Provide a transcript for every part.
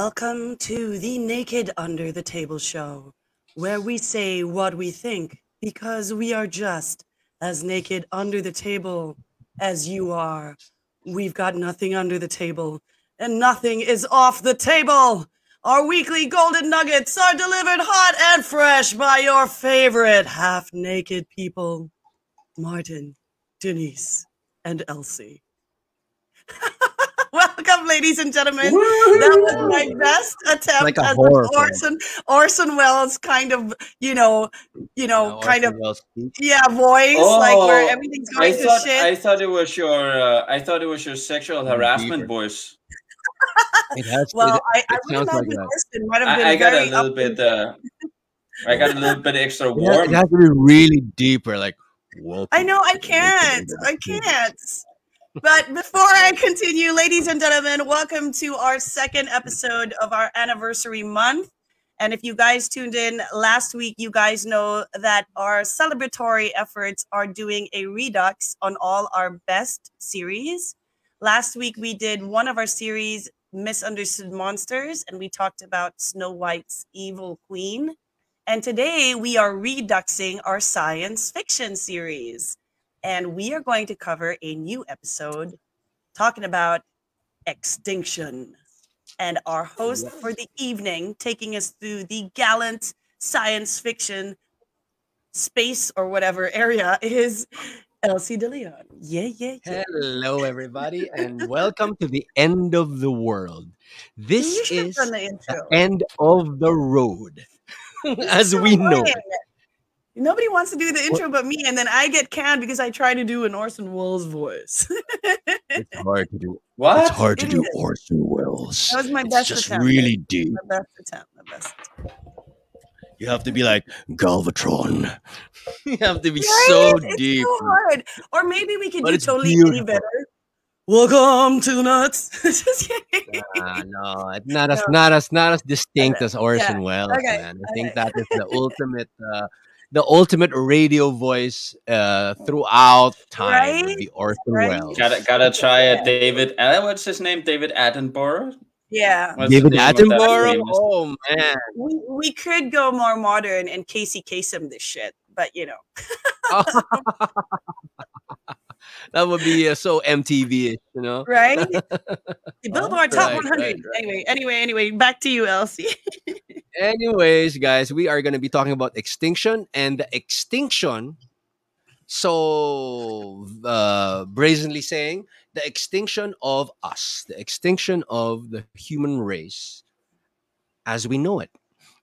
Welcome to the Naked Under the Table show, where we say what we think because we are just as naked under the table as you are. We've got nothing under the table, and nothing is off the table. Our weekly golden nuggets are delivered hot and fresh by your favorite half naked people Martin, Denise, and Elsie. Welcome, ladies and gentlemen. That was my best attempt Like a as horror film. Orson Orson Welles kind of, you know, you know, Uh, kind of Orson Welles yeah, voice like where Oh, everything's I going to thought shit. I thought it was your uh, I thought it was your sexual Deeper. harassment voice. It has. well, it, I, I it would sounds like imagine that. Orson might have been I, I got a little bit uh, I got a little bit extra It has, it has to be really deeper. Like, welcome. I know I to the Naked can't. I can't. But before I continue, ladies and gentlemen, welcome to our second episode of our anniversary month. And if you guys tuned in last week, you guys know that our celebratory efforts are doing a redux on all our best series. Last week, we did one of our series, Misunderstood Monsters, and we talked about Snow White's Evil Queen. And today, we are reduxing our science fiction series and we are going to cover a new episode talking about extinction. And our host for the evening, taking us through the gallant science fiction space or whatever area, is Elsie DeLeon. Yeah, yeah, yeah. Hello, everybody, and welcome to the end of the world. This is the the end of the road, as so we know it. Nobody wants to do the What- intro but me, and then I get canned because I try to do an Orson Welles voice. It's hard to do. What? It's hard to do is. Orson Welles. That was my It's best just attempt. really deep. my best attempt. My best attempt. You have to be like Galvatron. you have to be Right? so It's deep. so hard. Or maybe we could But do totally beautiful. any better. Welcome to nuts. Just kidding. No, it's not as No. not as not as distinct as Orson Yeah, Welles, okay, man. I think that is the ultimate, uh, the ultimate radio voice uh, throughout time. would Right? be Orson Right? Welles. Gotta gotta try it, David. Uh, what's his name? David Attenborough. Yeah. What's David name of that Attenborough. Oh man, We, we could go more modern and Casey Kasem this shit, but you know. that would be uh, so MTV-ish, you know. Right? The Billboard Top Right, 100. right, right. Anyway, anyway, anyway, back to you, Elsie. Anyways, guys, we are going to be talking about extinction and the extinction. So, uh, brazenly saying the extinction of us, the extinction of the human race as we know it.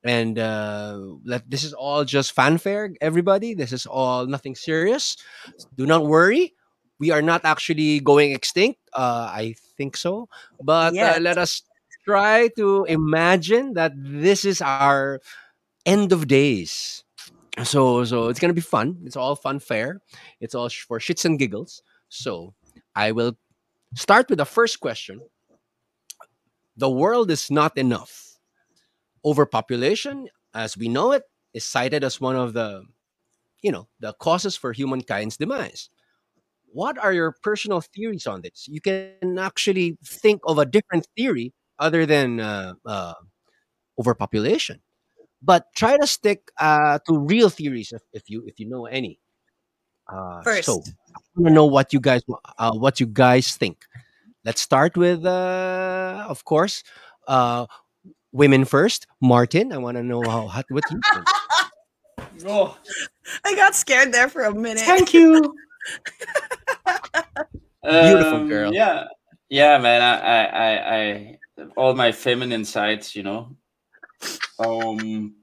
And uh, let, this is all just fanfare, everybody. This is all nothing serious. Do not worry. We are not actually going extinct. Uh, I think so. But uh, let us try to imagine that this is our end of days. So so it's gonna be fun. It's all fun fair. It's all for shits and giggles. So I will start with the first question. The world is not enough. Overpopulation, as we know it, is cited as one of the, you know, the causes for humankind's demise. What are your personal theories on this? You can actually think of a different theory other than uh, uh, overpopulation, but try to stick uh, to real theories if, if you if you know any. Uh, First. so I want to know what you guys uh, what you guys think. Let's start with, uh, of course, uh, women first. Martin, I want to know how, how what you think. Oh, I got scared there for a minute. thank you. Beautiful Um, girl. Yeah, yeah, man. I, I, I, I, all my feminine sides, you know. Um,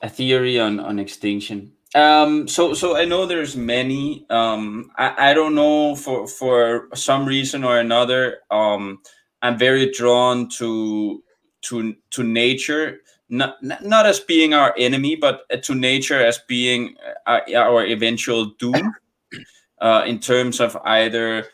a theory on on extinction. Um, so so I know there's many. Um, I, I don't know for for some reason or another. Um, I'm very drawn to to to nature. Not, not as being our enemy, but uh, to nature as being uh, our eventual doom. Uh, in terms of either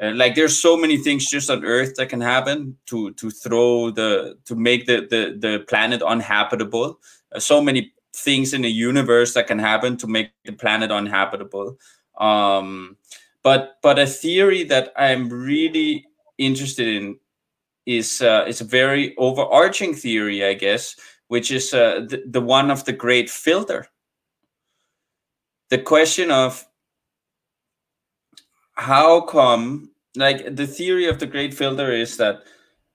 uh, like there's so many things just on earth that can happen to to throw the to make the the, the planet uninhabitable uh, so many things in the universe that can happen to make the planet uninhabitable um but but a theory that i'm really interested in is uh, is a very overarching theory, I guess, which is uh, the, the one of the great filter. The question of how come, like the theory of the great filter is that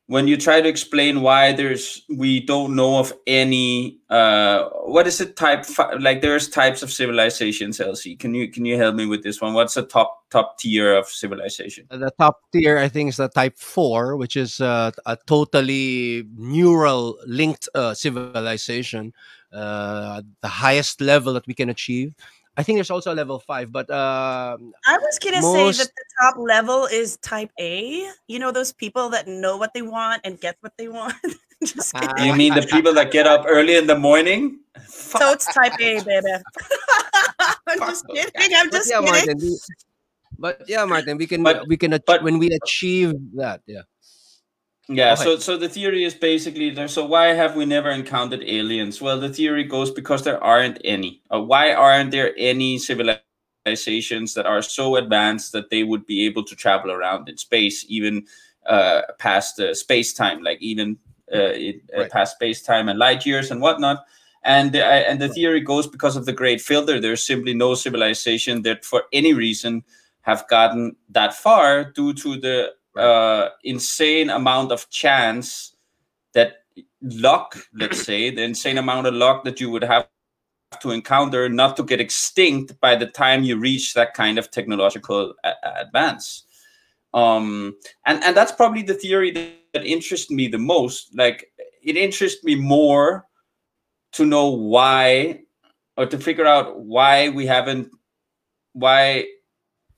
when you try to explain why there's we don't know of any uh what is it type fi- like there's types of civilizations Elsie can you can you help me with this one? What's the top top tier of civilization? The top tier, I think, is the Type Four, which is uh, a totally neural linked uh, civilization, uh, the highest level that we can achieve. I think there's also a level five, but uh, I was gonna Most- say that the top level is type A. You know those people that know what they want and get what they want. Just kidding. you mean the people that get up early in the morning so it's type A, baby. I'm just Fuck those kidding. I'm but just yeah, kidding. Martin. We, but yeah, Martin, we can But- we can but- when we achieve that. Yeah. Yeah, so so the theory is basically there. So why have we never encountered aliens? Well, the theory goes because there aren't any. Uh, why aren't there any civilizations that are so advanced that they would be able to travel around in space, even uh, past uh, space time, like even uh, it, uh, Right. past space time and light years and whatnot? And the, uh, and the theory goes because of the great filter. There's simply no civilization that, for any reason, have gotten that far due to the uh, insane amount of chance that luck, let's say, the insane amount of luck that you would have to encounter not to get extinct by the time you reach that kind of technological a- advance. Um, and and that's probably the theory that, that interests me the most. Like it interests me more to know why or to figure out why we haven't why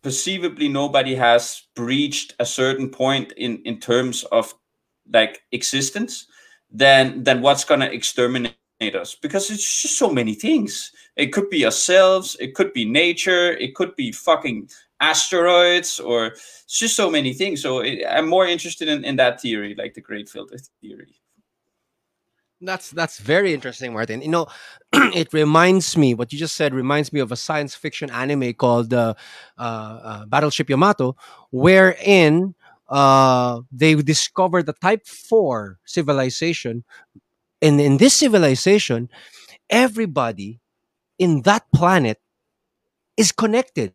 perceivably nobody has breached a certain point in in terms of like existence then then what's going to exterminate us? Because it's just so many things. It could be ourselves it could be nature it could be fucking asteroids or it's just so many things. So it, i'm more interested in, in that theory like the great filter theory That's that's very interesting, Martin. You know, it reminds me what you just said reminds me of a science fiction anime called uh, uh, uh, Battleship Yamato, wherein uh, they discovered the Type Four civilization, and in this civilization, everybody in that planet is connected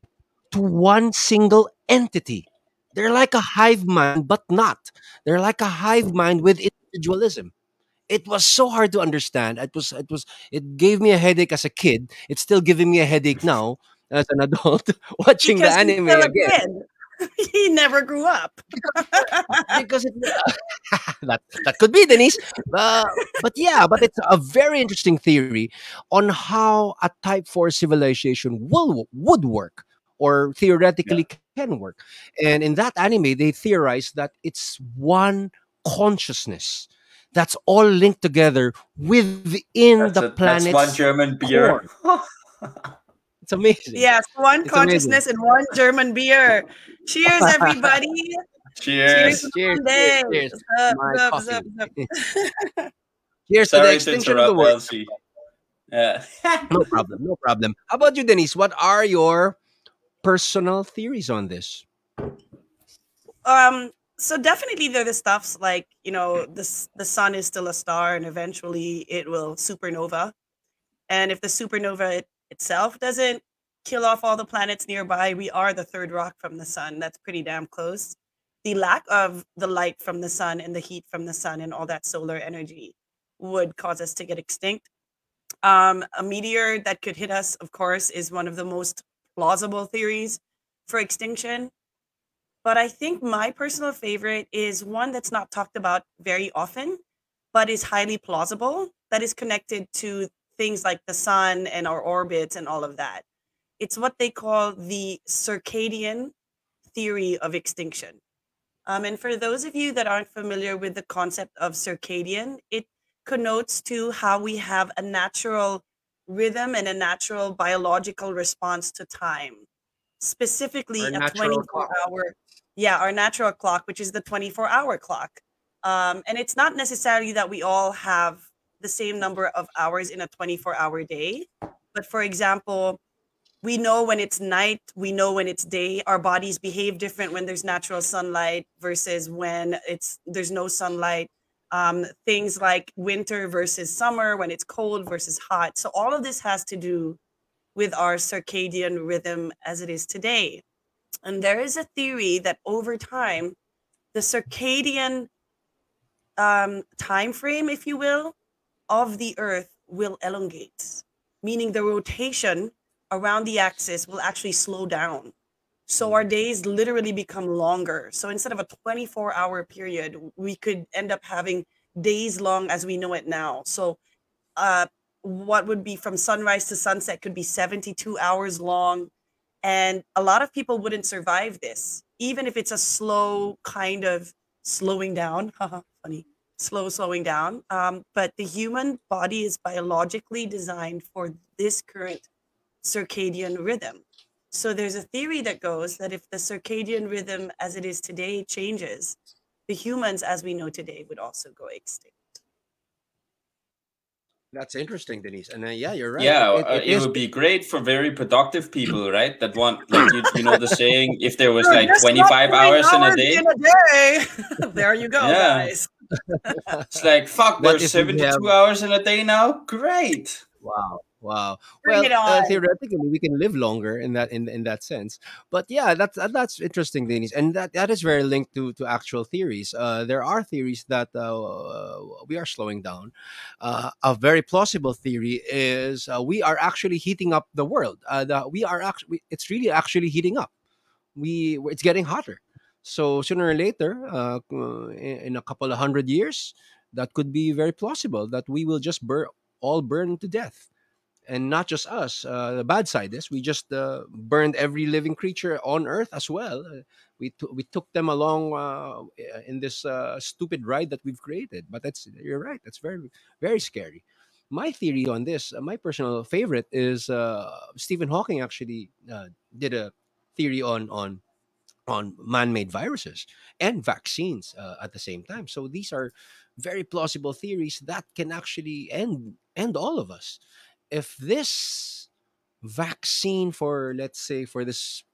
to one single entity. They're like a hive mind, but not. They're like a hive mind with individualism it was so hard to understand. It was it was it gave me a headache as a kid. It's still giving me a headache now as an adult watching Because the anime again. he never grew up. because it, that that could be Denise. Uh, but yeah, but it's a very interesting theory on how a Type Four civilization will would work or theoretically can work. And in that anime, they theorize that it's one consciousness that's all linked together within that's, the a- that's one german beer It's amazing. Yes, one It's amazing. consciousness and one German beer. Cheers, everybody. cheers to Cheers, Monday. cheers, cheers. Zup, My zup, coffee. zup, zup. Here's to the sorry to extinction of the interrupt world. elsie yeah No problem. No problem. How about you, Denise? What are your personal theories on this? um so definitely they're the stuffs like you know the the sun is still a star and eventually it will supernova. And if the supernova it, itself doesn't kill off all the planets nearby we are the third rock from the sun. That's pretty damn close. The lack of the light from the sun and the heat from the sun and all that solar energy would cause us to get extinct. Um, a meteor that could hit us of course is one of the most plausible theories for extinction but I think my personal favorite is one that's not talked about very often, but is highly plausible, that is connected to things like the sun and our orbits and all of that. It's what they call the circadian theory of extinction. Um, and for those of you that aren't familiar with the concept of circadian, it connotes to how we have a natural rhythm and a natural biological response to time, specifically Our a 24 clock. hour yeah our natural clock which is the 24 hour clock um, and it's not necessarily that we all have the same number of hours in a 24 hour day but for example we know when it's night, we know when it's day. Our bodies behave different when there's natural sunlight versus when it's there's no sunlight. Um, things like winter versus summer, when it's cold versus hot. So all of this has to do with our circadian rhythm as it is today. And there is a theory that over time, the circadian um, time frame, if you will, of the Earth will elongate, meaning the rotation around the axis will actually slow down. So our days literally become longer. So instead of a 24 hour period, we could end up having days long as we know it now. So uh, what would be from sunrise to sunset could be 72 hours long. And a lot of people wouldn't survive this, even if it's a slow kind of slowing down. Funny, slow slowing down. Um, but the human body is biologically designed for this current circadian rhythm. So there's a theory that goes that if the circadian rhythm as it is today changes, the humans as we know today would also go extinct. That's interesting, Denise. And uh, yeah, you're right. Yeah, It- uh, it it, is- would be great for very productive people, right? That want, like, you, you know, the saying, if there was like 25 three hours in a day, In a day. there you go, Yeah. guys. it's like, fuck, there's 72 have- hours in a day now? Great. Wow. Wow. Bring well, uh, theoretically, we can live longer in that in in that sense. But yeah, that's uh, that's interesting, Denise, and that that is very linked to to actual theories. Uh, there are theories that uh, we are slowing down. Uh, a very plausible theory is uh, we are actually heating up the world. Uh, the, we are actually it's really actually heating up. We it's getting hotter. So sooner or later, uh, in, in a couple of hundred years, that could be very plausible that we will just burn all burn to death and not just us. Uh, the bad side is we just uh, burned every living creature on Earth as well. Uh, we t- we took them along uh, in this uh, stupid ride that we've created. But that's you're right. That's very very scary. My theory on this, uh, my personal favorite is Stephen Hawking actually did a theory on on on man-made viruses and vaccines at the same time. So these are very plausible theories that can actually end end all of us if this vaccine for let's say for this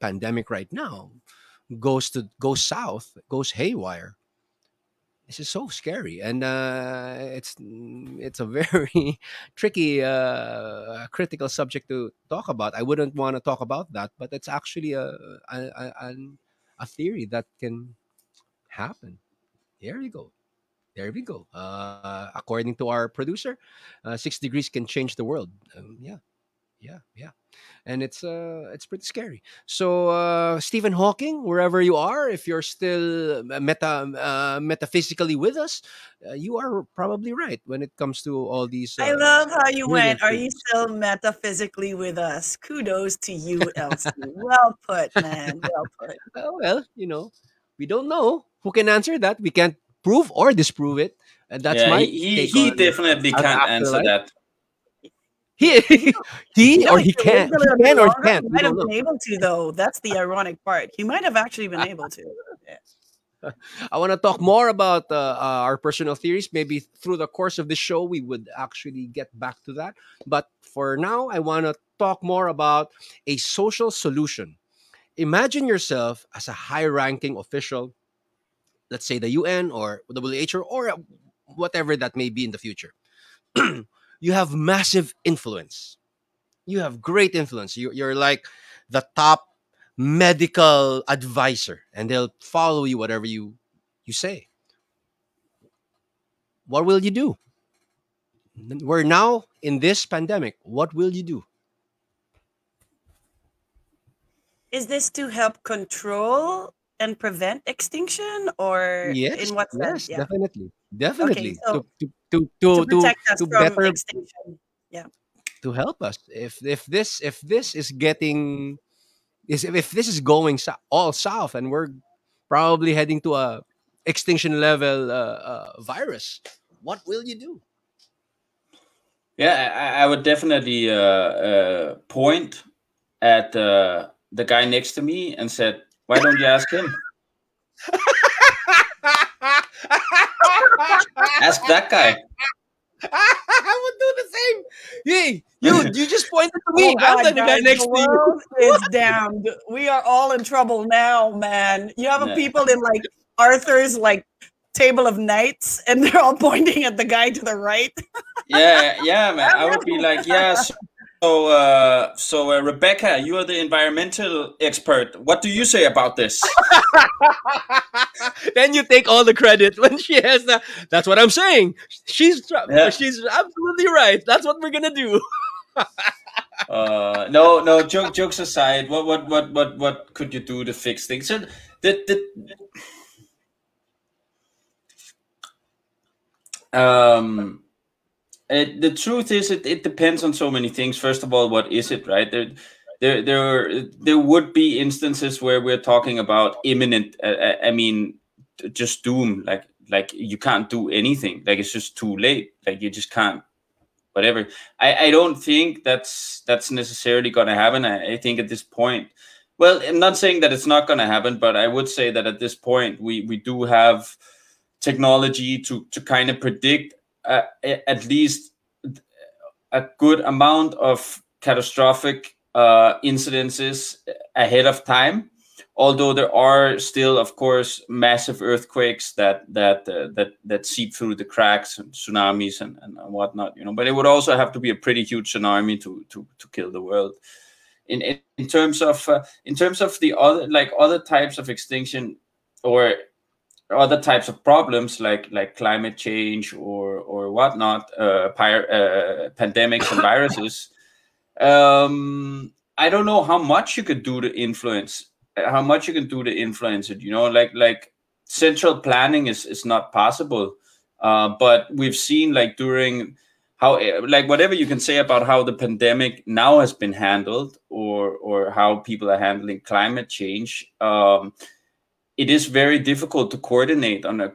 pandemic right now goes to goes south goes haywire this is so scary. And uh, it's mm, it's a very tricky uh, critical subject to talk about. I wouldn't want to talk about that but it's actually a a, a, a theory that can happen. There you go there we go uh, according to our producer uh, six degrees can change the world. Um, yeah, yeah, yeah, and it's uh, it's pretty scary. So uh, Stephen Hawking, wherever you are, if you're still meta uh, metaphysically with us, uh, you are probably right when it comes to all these. Uh, I love how you went. Are you still metaphysically with us? Kudos to you, Elsie. well put, man. Well put. Uh, well, you know, we don't know who can answer that. We can't prove or disprove it. And that's yeah, my he, he, take he on- definitely can't answer that. He, he No, or he can, live a little he bit can or he longer. can't. He might have been able to, though. That's the ironic part. He might have actually been able to. Yeah. I want to talk more about uh, uh, our personal theories. Maybe through the course of the show, we would actually get back to that. But for now, I want to talk more about a social solution. Imagine yourself as a high ranking official, let's say the UN or WHO or whatever that may be in the future. you have massive influence. You have great influence. You, you're like the top medical advisor and they'll follow you whatever you you say what will you do we're now in this pandemic what will you do Is this to help control and prevent extinction, or yes in what sense? yes definitely definitely. so to, to, to, to, to to, us to from better extinction. to help us. If if this if this is getting is if this is going so- all south and we're probably heading to a extinction level uh, uh, virus what will you do? Yeah, I, I would definitely uh, uh, point at uh, the guy next to me and said, "Why don't you ask him? Ask that guy." I would do the same. Hey, you you just pointed to me. Oh, I'm the guy next the to you. world is damned. We are all in trouble now, man. You have a Yeah. people in like Arthur's like table of knights, and they're all pointing at the guy to the right. yeah, yeah, man. I would be like, yeah. So, so, uh, so uh, Rebecca, you are the environmental expert. What do you say about this? then you take all the credit when she has that. That's what I'm saying. She's Yeah. she's absolutely right. That's what we're gonna do. uh, no, no. Joke, jokes aside, what, what, what, what, what could you do to fix things? So, the, the, um, it, the truth is, it, it depends on so many things. First of all, what is it, right? There, there, there, there would be instances where we're talking about imminent. Uh, uh, I mean, just doom. Like, like you can't do anything. Like it's just too late. Like you just can't. Whatever. I, I don't think that's that's necessarily going to happen. I, I think at this point, well, I'm not saying that it's not going to happen, but I would say that at this point, we we do have technology to to kind of predict uh, at least a good amount of catastrophic uh, incidences ahead of time. Although there are still, of course, massive earthquakes that that uh, that that seep through the cracks and tsunamis and, and whatnot, you know. But it would also have to be a pretty huge tsunami to to to kill the world. In in, terms of uh, in terms of the other like other types of extinction or other types of problems like like climate change or or whatnot, uh, uh, pandemics and viruses. Um, I don't know how much you could do to influence, how much you can do to influence it. You know, like like central planning is is not possible. Uh, but we've seen like during how like whatever you can say about how the pandemic now has been handled or or how people are handling climate change um, it is very difficult to coordinate on a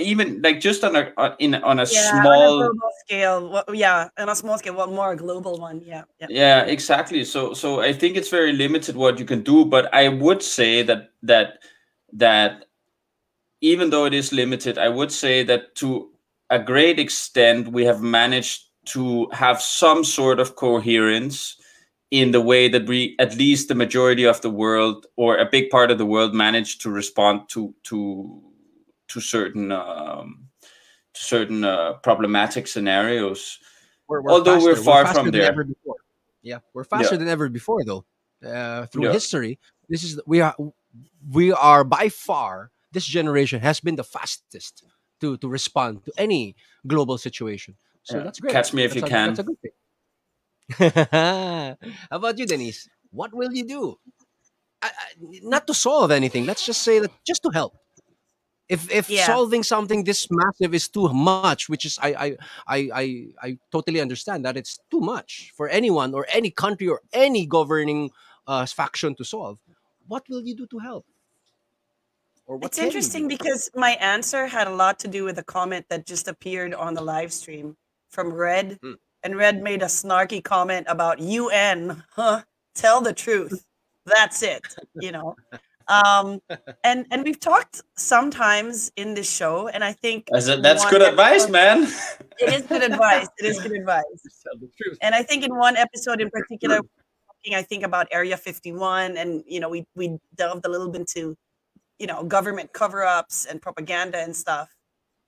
even like just on a on- in on a Yeah, on a small global scale. What, yeah, on a small scale, what more a global one? Yeah, yeah. yeah exactly so so i think it's very limited what you can do but i would say that that that even though it is limited i would say that to a great extent we have managed to have some sort of coherence in the way that we at least the majority of the world or a big part of the world managed to respond to to to certain um, to certain uh, problematic scenarios We're, Although we're far faster from there. Yeah, we're faster Yeah. than ever before, though. Uh, through Yeah. history, this is we are we are by far this generation has been the fastest to to respond to any global situation. So Yeah. that's great. Catch me if That's you a- can. That's a good thing. How about you, Denise? What will you do? I, I, not to solve anything. Let's just say that just to help. If if Yeah. solving something this massive is too much, which is I I I I, I totally understand that it's too much for anyone or any country or any governing uh, faction to solve. What will you do to help? Or what It's interesting because my answer had a lot to do with a comment that just appeared on the live stream from Red. Hmm. And Red made a snarky comment about UN, huh? Tell the truth. That's it, you know. Um, and and we've talked sometimes in this show, and I think That's, that's good advice, man. It is good advice. It is good advice. Tell the truth. And I think in one episode in particular, talking, I think about Area 51, and you know, we we delved a little bit into, you know, government cover-ups and propaganda and stuff.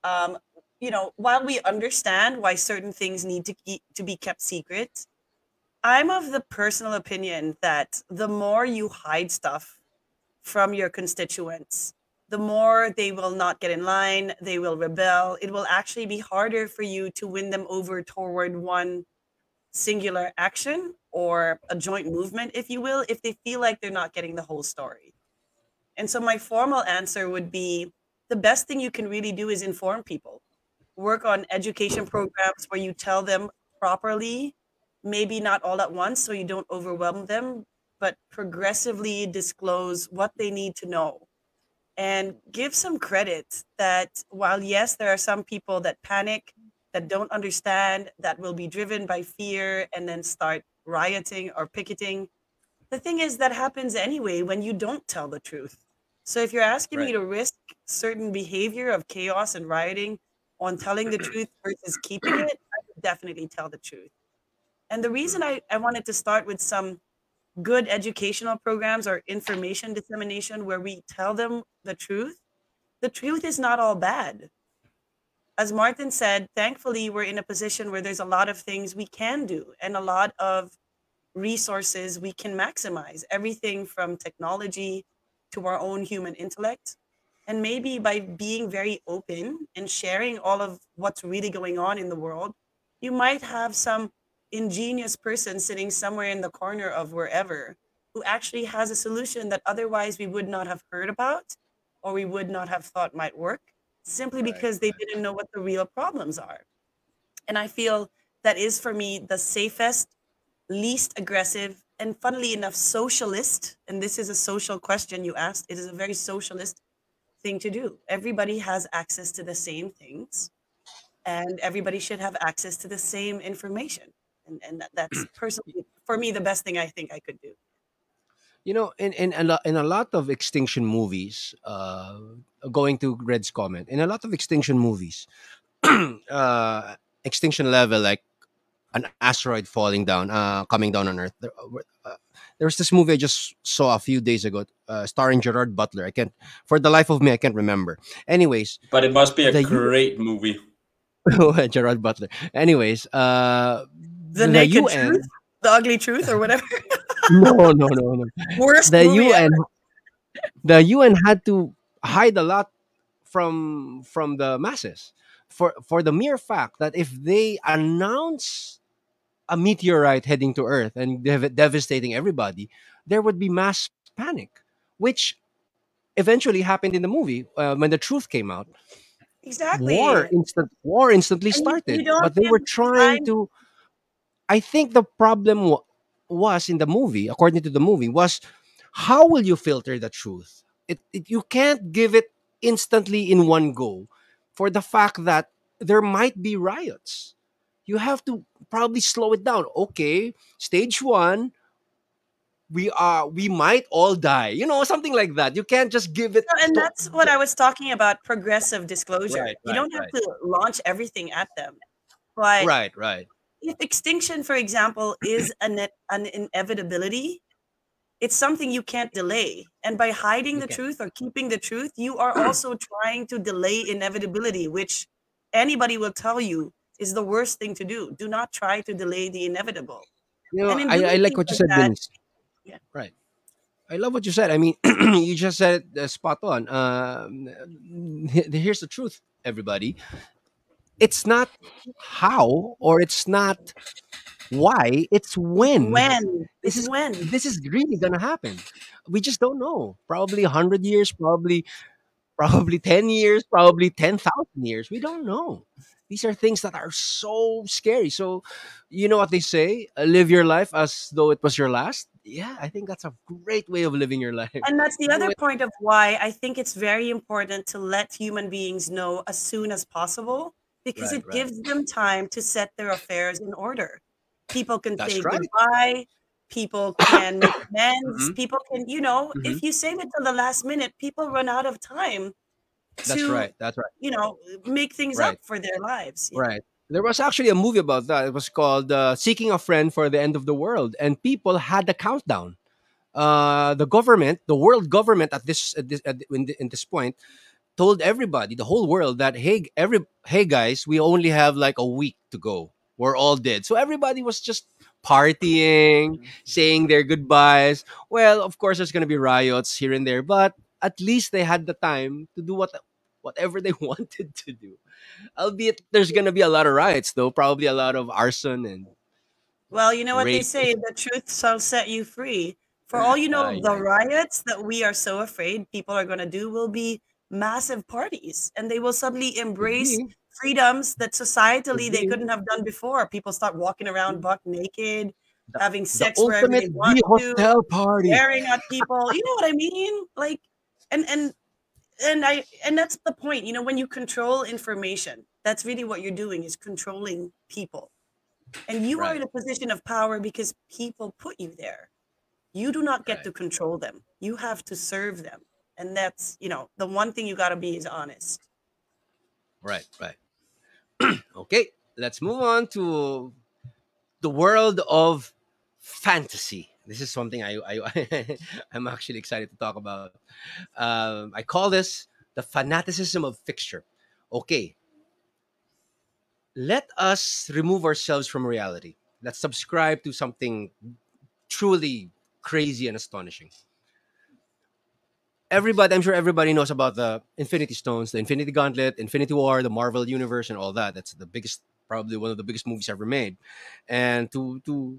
Um, you know, while we understand why certain things need to keep to be kept secret, I'm of the personal opinion that the more you hide stuff from your constituents, the more they will not get in line, they will rebel. It will actually be harder for you to win them over toward one singular action or a joint movement, if you will, if they feel like they're not getting the whole story. And so, my formal answer would be the best thing you can really do is inform people. Work on education programs where you tell them properly, maybe not all at once so you don't overwhelm them, but progressively disclose what they need to know. And give some credit that while, yes, there are some people that panic, that don't understand, that will be driven by fear and then start rioting or picketing. The thing is, that happens anyway when you don't tell the truth. So if you're asking me to risk certain behavior of chaos and rioting on telling the truth versus keeping it, I would definitely tell the truth. And the reason I, I wanted to start with some good educational programs or information dissemination where we tell them the truth, the truth is not all bad. As Martin said, thankfully, we're in a position where there's a lot of things we can do and a lot of resources we can maximize everything from technology to our own human intellect. And maybe by being very open and sharing all of what's really going on in the world, you might have some ingenious person sitting somewhere in the corner of wherever who actually has a solution that otherwise we would not have heard about or we would not have thought might work simply Right, because they didn't know what the real problems are. And I feel that is for me the safest, least aggressive, and funnily enough, socialist. And this is a social question you asked. It is a very socialist thing to do. Everybody has access to the same things, and everybody should have access to the same information. And, and that, that's personally, for me, the best thing I think I could do. You know, in in a lot in a lot of extinction movies, uh, going to Red's comment, in a lot of extinction movies, uh, extinction level like an asteroid falling down, uh, coming down on Earth. There, was this movie I just saw a few days ago, uh, starring Gerard Butler. I can't, for the life of me, I can't remember. Anyways, But it must be a The U- great movie. Gerard Butler. Anyways, uh, The, naked truth, the ugly truth, or whatever. no, no, no, no. Worst the movie UN ever. the UN had to hide a lot from from the masses for for the mere fact that if they announce a meteorite heading to Earth and dev- devastating everybody, there would be mass panic, which eventually happened in the movie uh, when the truth came out. Exactly. War instant war instantly And started, but they were trying time- to. I think the problem wa- was in the movie, according to the movie, was how will you filter the truth? It, it you can't give it instantly in one go, for the fact that there might be riots. You have to probably slow it down. Okay, stage one, we are we might all die. You know, something like that. You can't just give it. No, and to- that's what I was talking about progressive disclosure. Right, you right, don't have right. to launch everything at them. But right, right. if extinction, for example, is an, an inevitability, it's something you can't delay. And by hiding You the truth or keeping the truth, you are also trying to delay inevitability, which anybody will tell you is the worst thing to do. Do not try to delay the inevitable. You know, I, I like what you said, that- Vince. Yeah. Right. I love what you said. I mean, you just said uh, spot on. He- here's the truth, everybody. It's not how or it's not why. It's when. When? This is when. this is really gonna happen. We just don't know. Probably hundred years. Probably, probably ten years. Probably ten thousand years. We don't know. These are things that are so scary. So, you know what they say: uh, live your life as though it was your last. Yeah, I think that's a great way of living your life. And that's the other point of why I think it's very important to let human beings know as soon as possible because Right, it right. gives them time to set their affairs in order. People can That's say right. goodbye. People can make amends. Mhm. People can, you know, if you save it till the last minute, people run out of time That's to, right. That's right. you know, make things Right. up for their lives. Right. There was actually a movie about that. It was called uh, "Seeking a Friend for the End of the World," and people had a countdown. Uh, the government, the world government, at this, at this at, in, in this point, told everybody, the whole world, that hey, every hey guys, we only have like a week to go. We're all dead. So everybody was just partying, saying their goodbyes. Well, of course, there's gonna be riots here and there, but at least they had the time to do what whatever they wanted to do. Albeit there's gonna be a lot of riots though, probably a lot of arson and Well, you know what they say, the truth shall set you free. For all you know, Ah, the riots that we are so afraid people are going to do will be massive parties and they will suddenly embrace be. freedoms that societally they couldn't have done before. People start walking around buck naked, The- having the sex wherever they want V to, hotel party. staring at people. You know what I mean? Like, and and and I and that's the point. You know, when you control information, that's really what you're doing is controlling people, and you are in a position of power because people put you there. You do not get Right. to control them. You have to serve them, and that's you know the one thing you got to be is honest. Right, right. okay. let's move on to the world of fantasy. This is something I, I I'm actually excited to talk about. Um, I call this the fanaticism of fixture. Okay, let us remove ourselves from reality. Let's subscribe to something truly crazy and astonishing. Everybody, I'm sure everybody knows about the Infinity Stones, the Infinity Gauntlet, Infinity War, the Marvel Universe, and all that. That's the biggest, probably one of the biggest movies ever made. And to to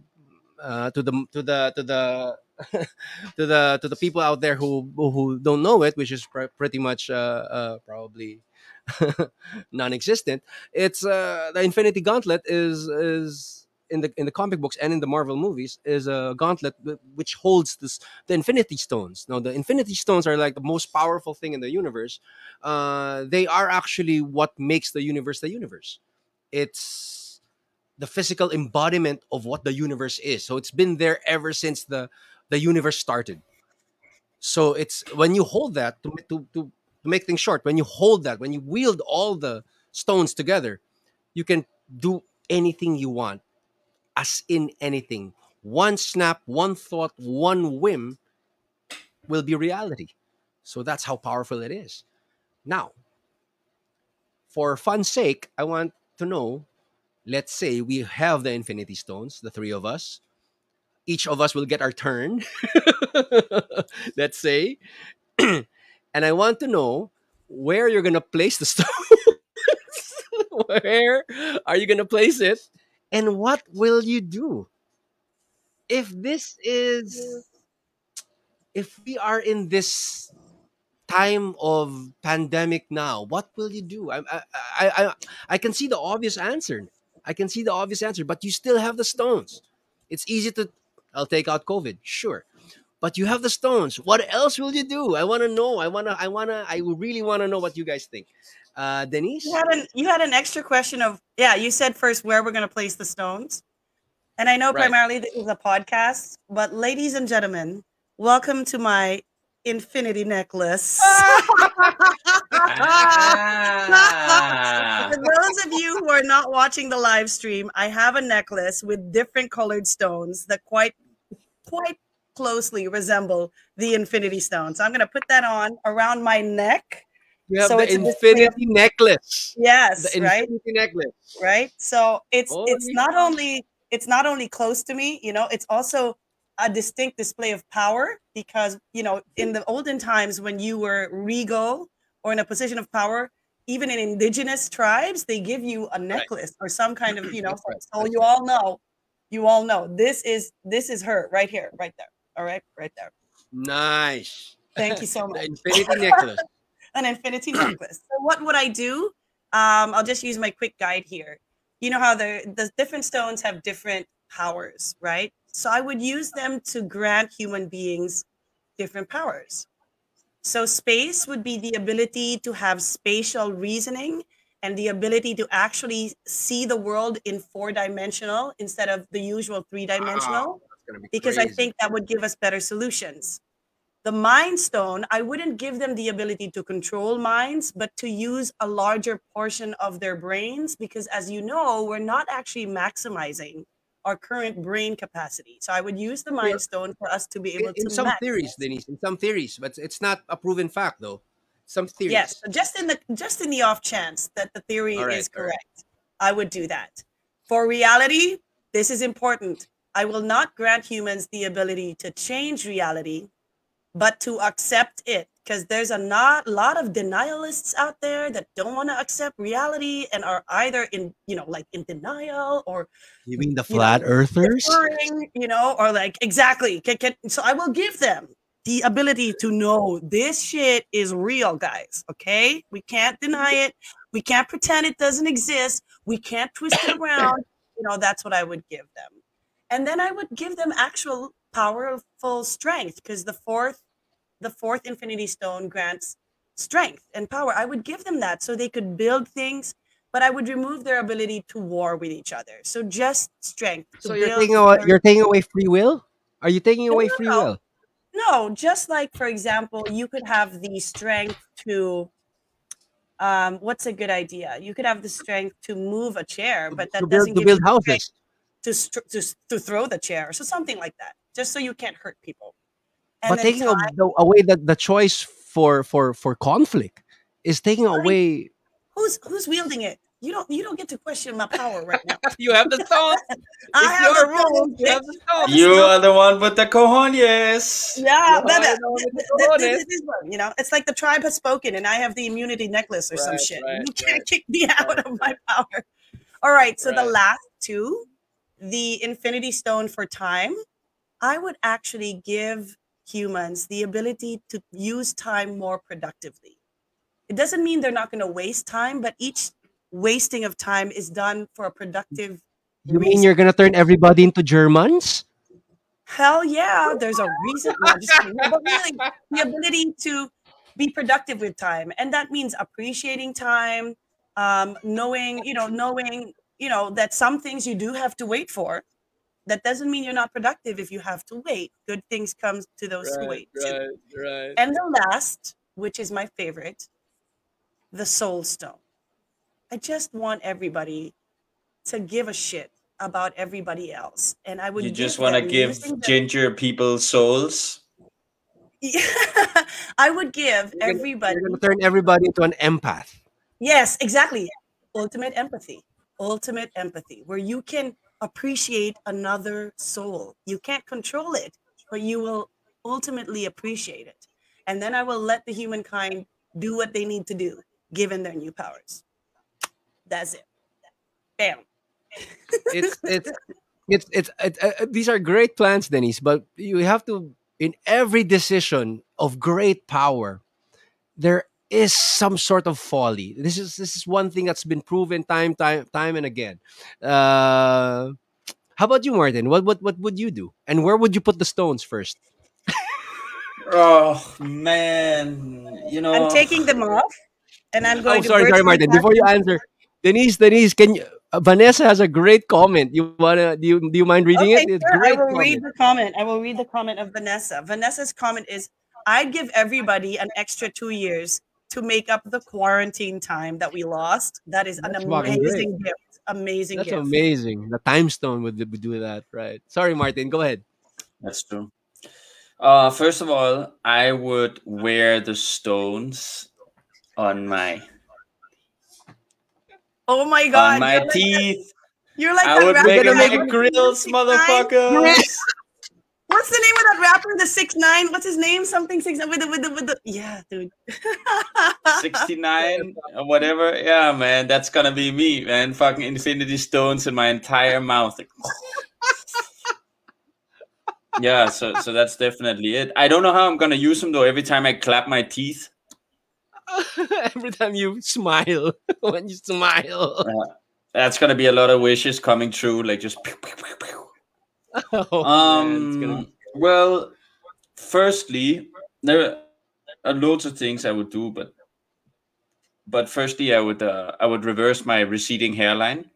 uh, to the to the to the to the to the people out there who who don't know it, which is pr- pretty much uh, uh, probably non-existent. It's uh, the Infinity Gauntlet is is in the in the comic books and in the Marvel movies is a gauntlet which holds this the Infinity Stones. Now the Infinity Stones are like the most powerful thing in the universe. Uh, they are actually what makes the universe the universe. It's the physical embodiment of what the universe is. So it's been there ever since the the universe started. So it's when you hold that to to to, to make things short, when you hold that, when you wield all the stones together, you can do anything you want, as in anything. One snap, one thought, one whim will be reality. So that's how powerful it is. Now, for fun's sake, I want to know let's say we have the infinity stones, the three of us. Each of us will get our turn. let's say. and I want to know where you're going to place the stone. where are you going to place it? And what will you do? If this is if we are in this time of pandemic now, what will you do? I, I, I, I, I can see the obvious answer. I can see the obvious answer, but you still have the stones. It's easy to, I'll take out COVID, sure, but you have the stones. What else will you do? I want to know. I want to. I want to. I really want to know what you guys think. Uh, Denise, You had an you had an extra question of yeah. You said first where we're gonna place the stones, and I know Right. primarily this is a podcast, but ladies and gentlemen, welcome to my infinity necklace. Ah. For those of you who are not watching the live stream, I have a necklace with different colored stones that quite quite closely resemble the infinity stone. So I'm gonna put that on around my neck. you have so the it's infinity necklace. Yes, The right. infinity necklace. right so it's it's Holy not only it's not only close to me you know it's also a distinct display of power because you know in the olden times when you were regal or in a position of power even in indigenous tribes they give you a necklace or some kind of you know right, so you all know you all know this is this is her right here right there all right right there Nice. thank you so much infinity necklace. an infinity necklace. So what would I do? Um, I'll just use my quick guide here. You know how the the different stones have different powers, right? So I would use them to grant human beings different powers. So space would be the ability to have spatial reasoning and the ability to actually see the world in four dimensional instead of the usual three dimensional be because I think that would give us better solutions. The Mind Stone, I wouldn't give them the ability to control minds, but to use a larger portion of their brains because, as you know, we're not actually maximizing our current brain capacity. So I would use the Mind Stone for us to be able in, to in some max- theories, Denise, in some theories, but it's not a proven fact though. Some theories. Yes, so just in the just in the off chance that the theory right, is all right. correct, I would do that. For reality, this is important. I will not grant humans the ability to change reality, but to accept it because there's a not lot of denialists out there that don't want to accept reality and are either in you know like in denial or You mean the you know, flat earthers? you know, or like exactly. Can, can, so I will give them the ability to know this shit is real, guys. Okay, we can't deny it. We can't pretend it doesn't exist. We can't twist it around. You know, that's what I would give them, and then I would give them actual powerful strength because the fourth, the fourth Infinity Stone grants strength and power. I would give them that so they could build things. But I would remove their ability to war with each other. So just strength. So you're taking away you're taking away free will? Are you taking away no, free no. will? No, just like for example, you could have the strength to um, what's a good idea? You could have the strength to move a chair, but that to doesn't build, give you build the strength houses. to, to to throw the chair, so something like that, just so you can't hurt people. And But taking time- away the, the choice for for for conflict is taking Right. away. who's who's wielding it? You don't you don't get to question my power right now. You have the stone. I It's have your the rules, You have the stone. You are the one with the cojones. Yeah, You but the one with the th- th- cojones. this is one, you know, it's like the tribe has spoken, and I have the immunity necklace or some shit. right, you can't right. kick me out of my power. All right, so the last two, the Infinity Stone for time, I would actually give humans the ability to use time more productively. It doesn't mean they're not going to waste time, but each wasting of time is done for a productive. You mean reason. you're gonna turn everybody into Germans? Hell yeah, there's a reason. No, but really, the ability to be productive with time, and that means appreciating time, um, knowing, you know, knowing, you know, that some things you do have to wait for. That doesn't mean you're not productive if you have to wait. Good things come to those who wait. too. right. And the last, which is my favorite, the soul stone. I just want everybody to give a shit about everybody else, and I would. You just want to give using the- ginger people souls. Yeah, I would give You're gonna- everybody. You're gonna turn everybody into an empath. Yes, exactly. Ultimate empathy. Ultimate empathy, where you can appreciate another soul. You can't control it, but you will ultimately appreciate it. And then I will let the humankind do what they need to do, given their new powers. That's it. Bam. it's it's it's it's it, uh, uh, these are great plans denise but you have to in every decision of great power there is some sort of folly this is this is one thing that's been proven time time time and again uh how about you martin what what what would you do and where would you put the stones first Oh man, you know. I'm taking them off, and I'm going oh to. sorry sorry martin pass before you answer denise denise can you uh, vanessa has a great comment you wanna do you do you mind reading okay, it it's sure, I great will comment. read the comment. I will read the comment of Vanessa. Vanessa's comment is I'd give everybody an extra two years to make up the quarantine time that we lost. That is an That's fucking great. amazing gift. Amazing That's gift. amazing. The time stone would, would do that, right? Sorry, Martin. Go ahead. That's true. Uh, first of all, I would wear the stones on my Oh my god. on my you're like, teeth. you're like I that would rapper make them like grills, 6ix9ine. motherfuckers. What's the name of that rapper? The six nine. What's his name? Something six with the with the with the yeah, dude. 69 or whatever. Yeah, man, that's gonna be me, man. Fucking infinity stones in my entire mouth. Yeah, so so that's definitely it. I don't know how I'm gonna use them though. Every time I clap my teeth, Every time you smile, when you smile. that's gonna be a lot of wishes coming true. Like just. pew, pew, pew, pew. Oh, man, Um. be- Well, firstly, there are loads of things I would do, but but firstly, I would uh, I would reverse my receding hairline.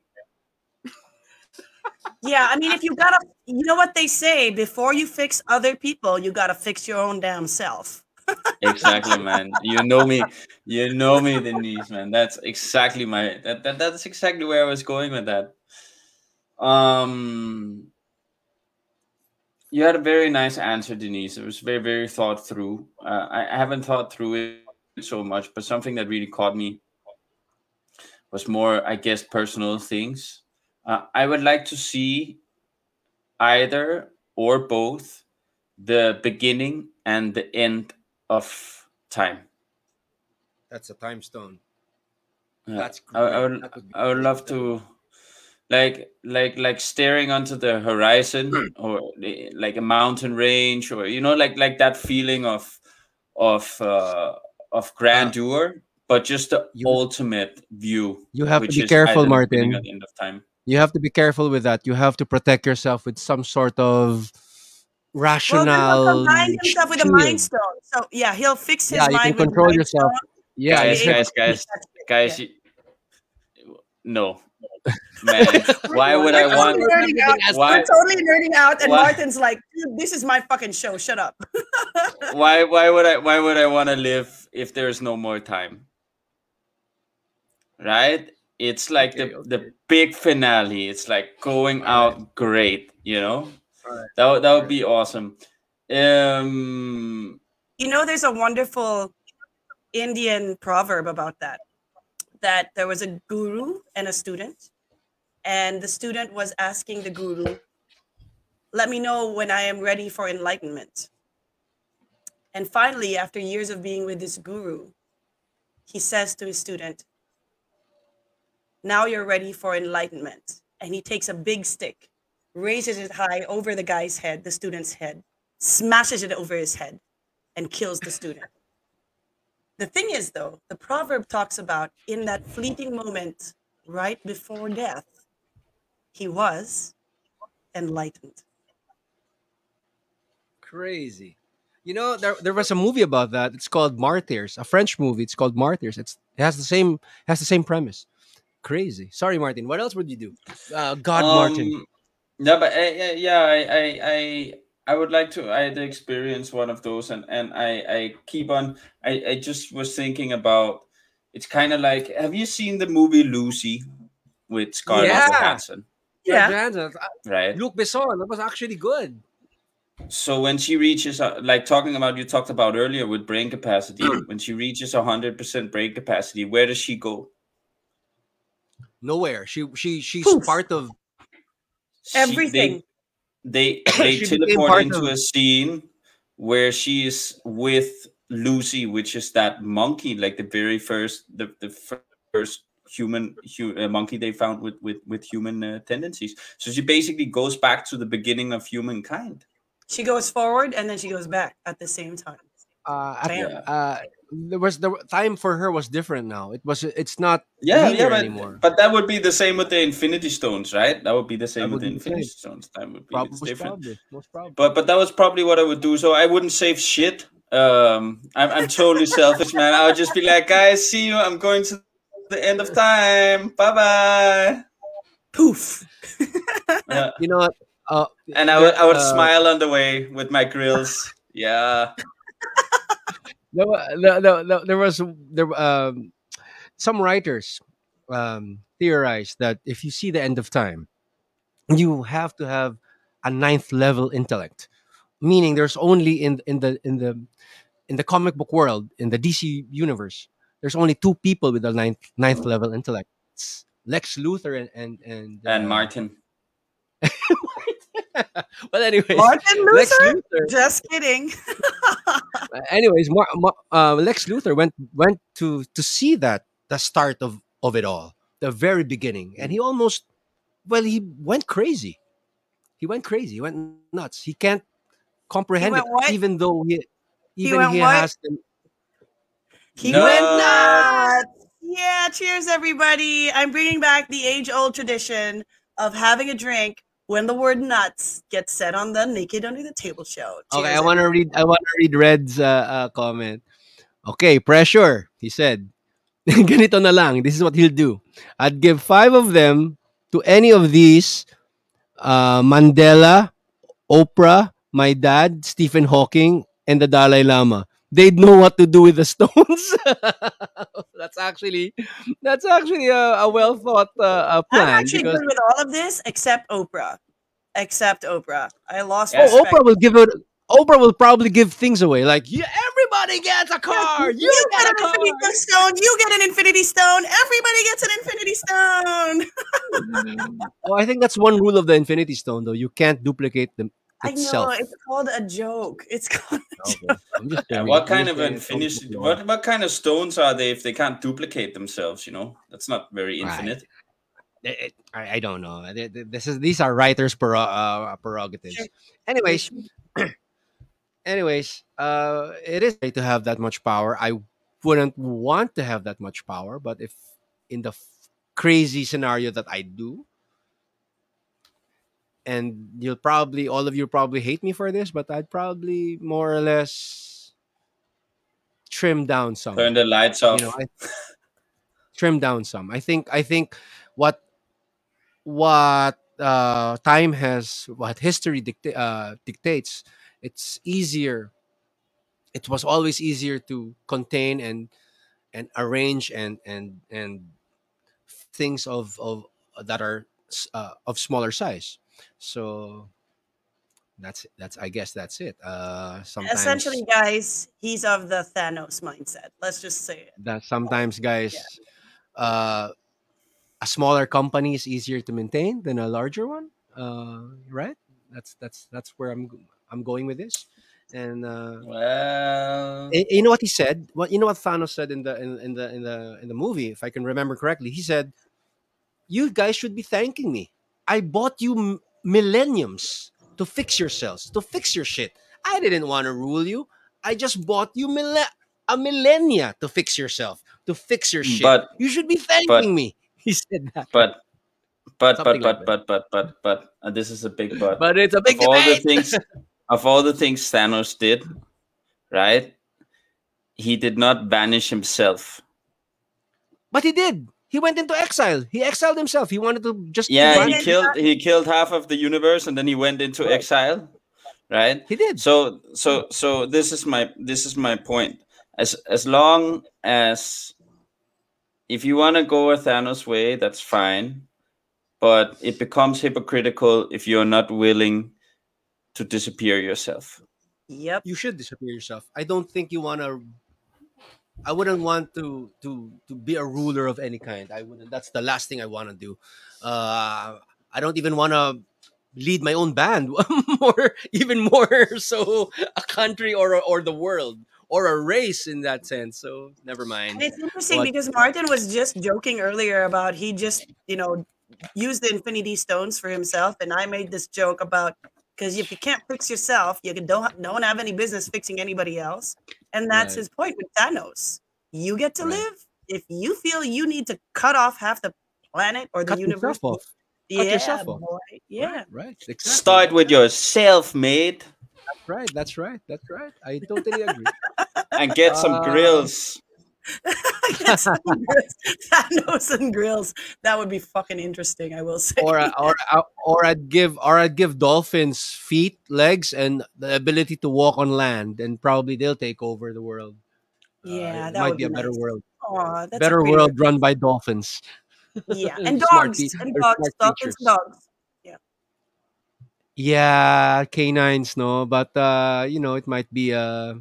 yeah, I mean if you gotta you know what they say, before you fix other people, you gotta fix your own damn self. Exactly, man. You know me. You know me, Denise, man. That's exactly my that, that that's exactly where I was going with that. Um you had a very nice answer, Denise. It was very, very thought through. Uh, I, I haven't thought through it so much, but something that really caught me was more, I guess, personal things. Uh, I would like to see either or both the beginning and the end of time. That's a time stone. That's I, I great. would, That I would love to, like, like, like staring onto the horizon, or like a mountain range, or you know, like, like that feeling of, of, uh, of grandeur, but just the You- ultimate view. You have to be careful, either the beginning Martin. or the end of time. You have to be careful with that. You have to protect yourself with some sort of rational. then he'll himself with a mind stone. So yeah, he'll fix his Yeah, you mind can control yourself. Yeah, Guys, guys, guys, fix that shit. guys. Yeah. you- no, man. Why would I want? totally nerding out. Why? We're totally nerding out, and Why? Martin's like, "Dude, "This is my fucking show. Shut up." Why? Why would I? Why would I want to live if there's no more time? right? It's like Okay, the okay. the big finale. It's like going All right. out great, you know. All right. That would, that would be awesome. Um, You know, there's a wonderful Indian proverb about that. That there was a guru and a student, and the student was asking the guru, Let me know when I am ready for enlightenment. And finally, after years of being with this guru, he says to his student, Now you're ready for enlightenment. And he takes a big stick, raises it high over the guy's head, the student's head, smashes it over his head, and kills the student. The thing is, though, the proverb talks about in that fleeting moment right before death, he was enlightened. Crazy. You know, there there was a movie about that. It's called Martyrs, a French movie. It's called Martyrs. It's it has the same has the same premise. Crazy. Sorry, Martin. What else would you do? Uh, God, Martin. No, but uh, yeah, yeah, I, I, I, I would like to. I had to experience one of those, and and I, I keep on. I, I just was thinking about. It's kind of like. Have you seen the movie Lucy with Scarlett Yeah. Johansson? Yeah. Johansson, Right. Luc Besson. That was actually good. So when she reaches, uh, like talking about you talked about earlier with brain capacity, when she reaches hundred percent brain capacity, where does she go? Nowhere. She she she's Poof. part of. She- Everything. They they, they teleport into a scene where she is with Lucy, which is that monkey, like the very first the the first human hu- uh, monkey they found with with with human uh, tendencies. So she basically goes back to the beginning of humankind. She goes forward and then she goes back at the same time. Uh, at- Damn. uh, there was the time for her was different now. It was it's not Yeah, yeah, but, anymore. but that would be the same with the Infinity Stones, right? That would be the same That with the the same. Infinity Stones. Time would be Prob- it's most different. probably most probably. But but that was probably what I would do. So I wouldn't save shit. Um, I'm I'm totally selfish, man. I would just be like, guys, see you. I'm going to the end of time. Bye bye. Poof. Uh, you know what? Uh, and I would I would uh, smile on the way with my grills. Yeah. there, there, there, was there um, some writers um, theorized that if you see the end of time, you have to have a ninth level intellect, meaning there's only in in the in the in the comic book world in the DC universe, there's only two people with a ninth ninth level intellect. It's Lex Luthor and and and, And uh, Martin. well, anyways, Martin Lex Luther? Luthor Just kidding. Uh, anyways, Mar- Mar- uh, Lex Luthor went went to to see that the start of of it all, the very beginning, and he almost well, he went crazy. He went crazy. He went nuts. He can't comprehend went it, what? even though he even went he what? has them. He No. went nuts. Yeah, cheers, everybody. I'm bringing back the age old tradition of having a drink when the word nuts gets said on the Naked Under the Table show. Okay, I want to read. I want to read Red's uh, uh, comment. Okay, pressure. He said, "Ganito na lang. This is what he'll do. I'd give five of them to any of these: uh, Mandela, Oprah, my dad, Stephen Hawking, and the Dalai Lama. They'd know what to do with the stones. that's actually that's actually a, a well thought uh, uh, I'm actually because good with all of this except Oprah. Except Oprah. I lost oh, respect. Oprah will give it. Oprah will probably give things away. Like, yeah, everybody gets a car. You, You get get a an car. infinity stone. You get an infinity stone. Everybody gets an infinity stone. Oh, I think that's one rule of the Infinity Stone, though. You can't duplicate them I know it's called a joke. It's called. Okay. I'm just Yeah, what kind of saying infinity what what kind of stones are they if they can't duplicate themselves, you know? That's not very Right. infinite. It- it- I, I don't know. Th- th- This is these are writers' prero- uh, prerogatives. Anyways, anyways, uh, it is great to have that much power. I wouldn't want to have that much power, but if in the f- crazy scenario that I do, and you'll probably all of you probably hate me for this, but I'd probably more or less trim down some Turn the lights off. you know, I, trim down some. I think I think what what uh, time has what history dicta- uh, dictates. It's easier. It was always easier to contain and and arrange and and and things of of that are uh, of smaller size. So that's that's I guess that's it. Uh, sometimes Essentially, guys, he's of the Thanos mindset. Let's just say it. that sometimes guys, uh, a smaller company is easier to maintain than a larger one. Uh, right? That's that's that's where I'm g- I'm going with this. And uh, Well, Y- you know what he said? What you know what Thanos said in the in, in the in the in the movie, if I can remember correctly, he said, "You guys should be thanking me. I bought you m- millenniums to fix yourselves, to fix your shit. I didn't want to rule you. I just bought you mille- a millennia to fix yourself, to fix your shit. But- you should be thanking me." He said that. but but but Something but like but but but but uh, this is a big but. But it's a big of all the things of all the things Thanos did, right? He did not banish himself. But he did. He went into exile. He exiled himself. He wanted to just Yeah, he killed not- he killed half of the universe and then he went into Right. exile, right? he did. So so so this is my this is my point. As as long as if you want to go a Thanos way, that's fine. But it becomes hypocritical if you're not willing to disappear yourself. Yep. you should disappear yourself. I don't think you want to. I wouldn't want to to to be a ruler of any kind. I wouldn't. That's the last thing I want to do. Uh, I don't even want to lead my own band, or even more so a country or or the world or a race in that sense. So never And mind. it's interesting What- because Martin was just joking earlier about he just, you know, used the Infinity Stones for himself, and I made this joke about because if you can't fix yourself, you don't don't have any business fixing anybody else, and that's Right. his point with Thanos. You get to Right. live. If you feel you need to cut off half the planet or the Cut universe, yourself off. yeah, yourself off. boy, yeah. Right. Exactly. Start with your self-made That's right. That's right. That's right. I totally agree. and get some Uh, grills. Thanos and grills. That would be fucking interesting. I will say. or or or I'd give or I'd give dolphins feet, legs, and the ability to walk on land, and probably they'll take over the world. Uh, Yeah, it that might would be a be better nice. world, Aw, that's a better world run by dolphins. Yeah, and dogs, and dogs, dolphins, and dogs. Yeah, yeah, canines, no, but uh, you know, it might be uh,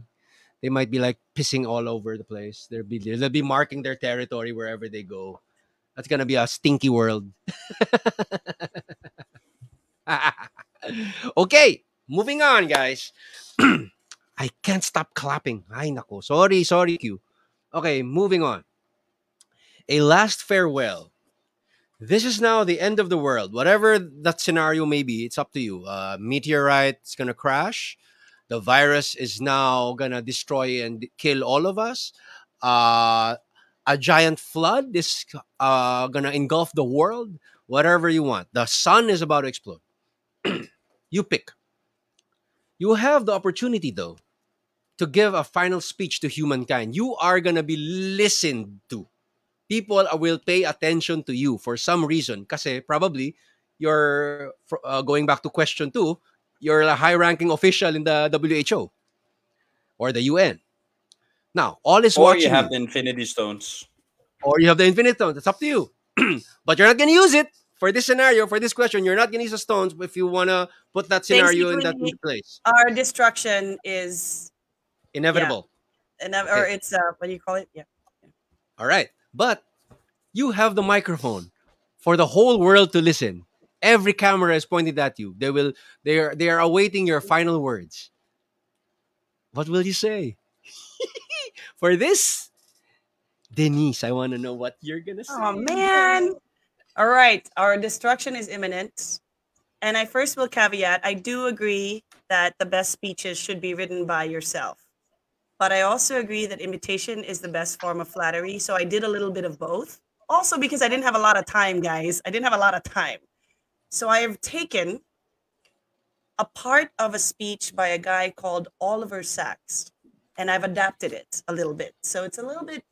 they might be like pissing all over the place. They'll be they'll be marking their territory wherever they go. That's gonna be a stinky world. okay, moving on, guys. I can't stop clapping. Ay nako. Sorry, sorry, Q. Okay, moving on. A last farewell. This is now the end of the world. Whatever that scenario may be, it's up to you. Uh, meteorite's gonna crash. The virus is now gonna destroy and kill all of us. Uh, a giant flood is uh, gonna engulf the world. Whatever you want. The sun is about to explode. you pick. You have the opportunity, though, to give a final speech to humankind. You are gonna be listened to people will pay attention to you for some reason kasi probably you're uh, going back to question 2 you're a high ranking official in the WHO or the UN now all is Or watching you you, have the Infinity Stones. or you have the infinite Stones. it's up to you but you're not going to use it for this scenario for this question you're not going to use the stones if you want to put that scenario in that Basically- place Our destruction is, inevitable and or Okay. it's uh, what do you call it? Yeah. All right. But you have the microphone for the whole world to listen. Every camera is pointed at you. They will they are they are awaiting your final words. What will you say? for this Denise, I want to know what you're going to say. Oh man. All right, our destruction is imminent. And I first will caveat I do agree that the best speeches should be written by yourself. But I also agree that imitation is the best form of flattery. So I did a little bit of both. Also, because I didn't have a lot of time, guys. I didn't have a lot of time. So I have taken a part of a speech by a guy called Oliver Sacks and I've adapted it a little bit. So it's a little bit,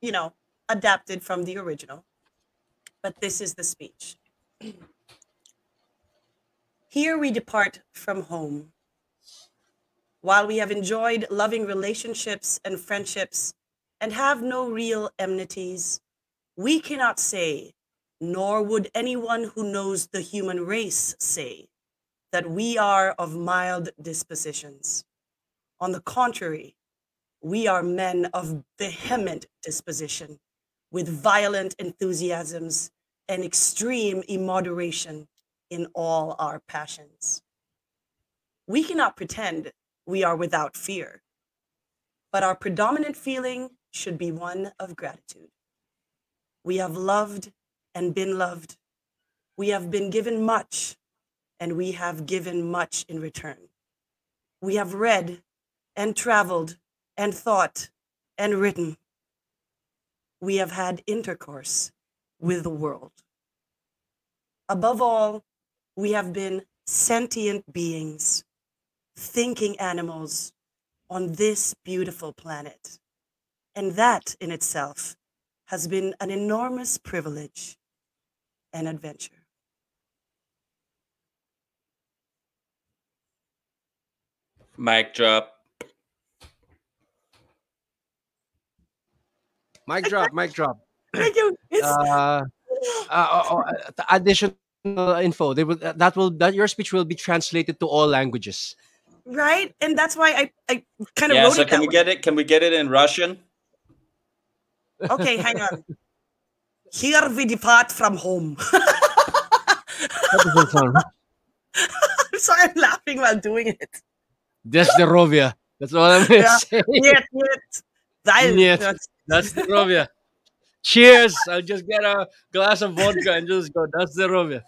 you know, adapted from the original. But this is the speech. Here we depart from home. While we have enjoyed loving relationships and friendships and have no real enmities, we cannot say, nor would anyone who knows the human race say, that we are of mild dispositions. On the contrary, we are men of vehement disposition, with violent enthusiasms and extreme immoderation in all our passions. We cannot pretend we are without fear, but our predominant feeling should be one of gratitude. We have loved and been loved. We have been given much, and we have given much in return. We have read and traveled and thought and written. We have had intercourse with the world. Above all, we have been sentient beings, thinking animals on this beautiful planet. And that in itself has been an enormous privilege and adventure. Mic drop. Mic drop, mic drop. Thank you. It's, Uh, uh, uh, uh, additional info. They will, that will that your speech will be translated to all languages. right? And that's why I, I kind of Yeah, wrote so it can that we way. get it? Can we get it in Russian? Okay, hang on. Here we depart from home. I'm sorry, I'm laughing while doing it. Desderovia. That's all I'm gonna Yeah. say. Yet, yet. That- Yet. that's- Desderovia. Cheers. I'll just get a glass of vodka and just go. Desderovia.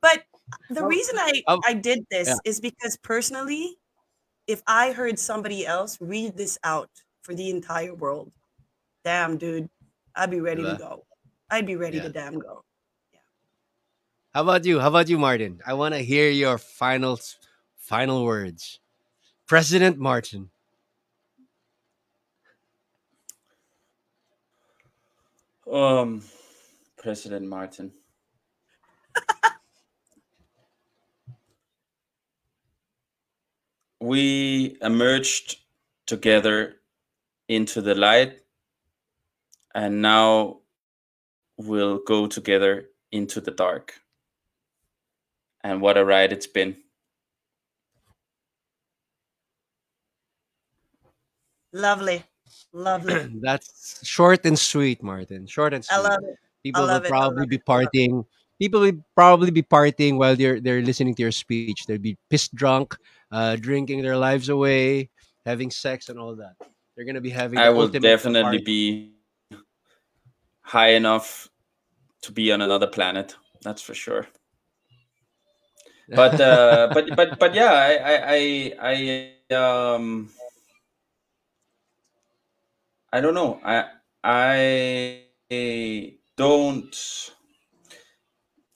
But the Oh, reason I, um, I did this yeah. is because personally, if I heard somebody else read this out for the entire world, damn, dude, I'd be ready to go. I'd be ready Yeah. to damn go. Yeah. How about you? How about you, Martin? I want to hear your final final words. President Martin. Um, President Martin. we emerged together into the light, and now we'll go together into the dark. And what a ride it's been. Lovely. Lovely. That's short and sweet, Martin. Short and sweet. I love it. People love will it, probably be it, I love partying. People will probably be partying while they're they're listening to your speech. They'll be pissed drunk, uh, drinking their lives away, having sex and all that. They're gonna be having. I will definitely party. be high enough to be on another planet. That's for sure. But uh, but but but yeah, I I I, I um I don't know. I I don't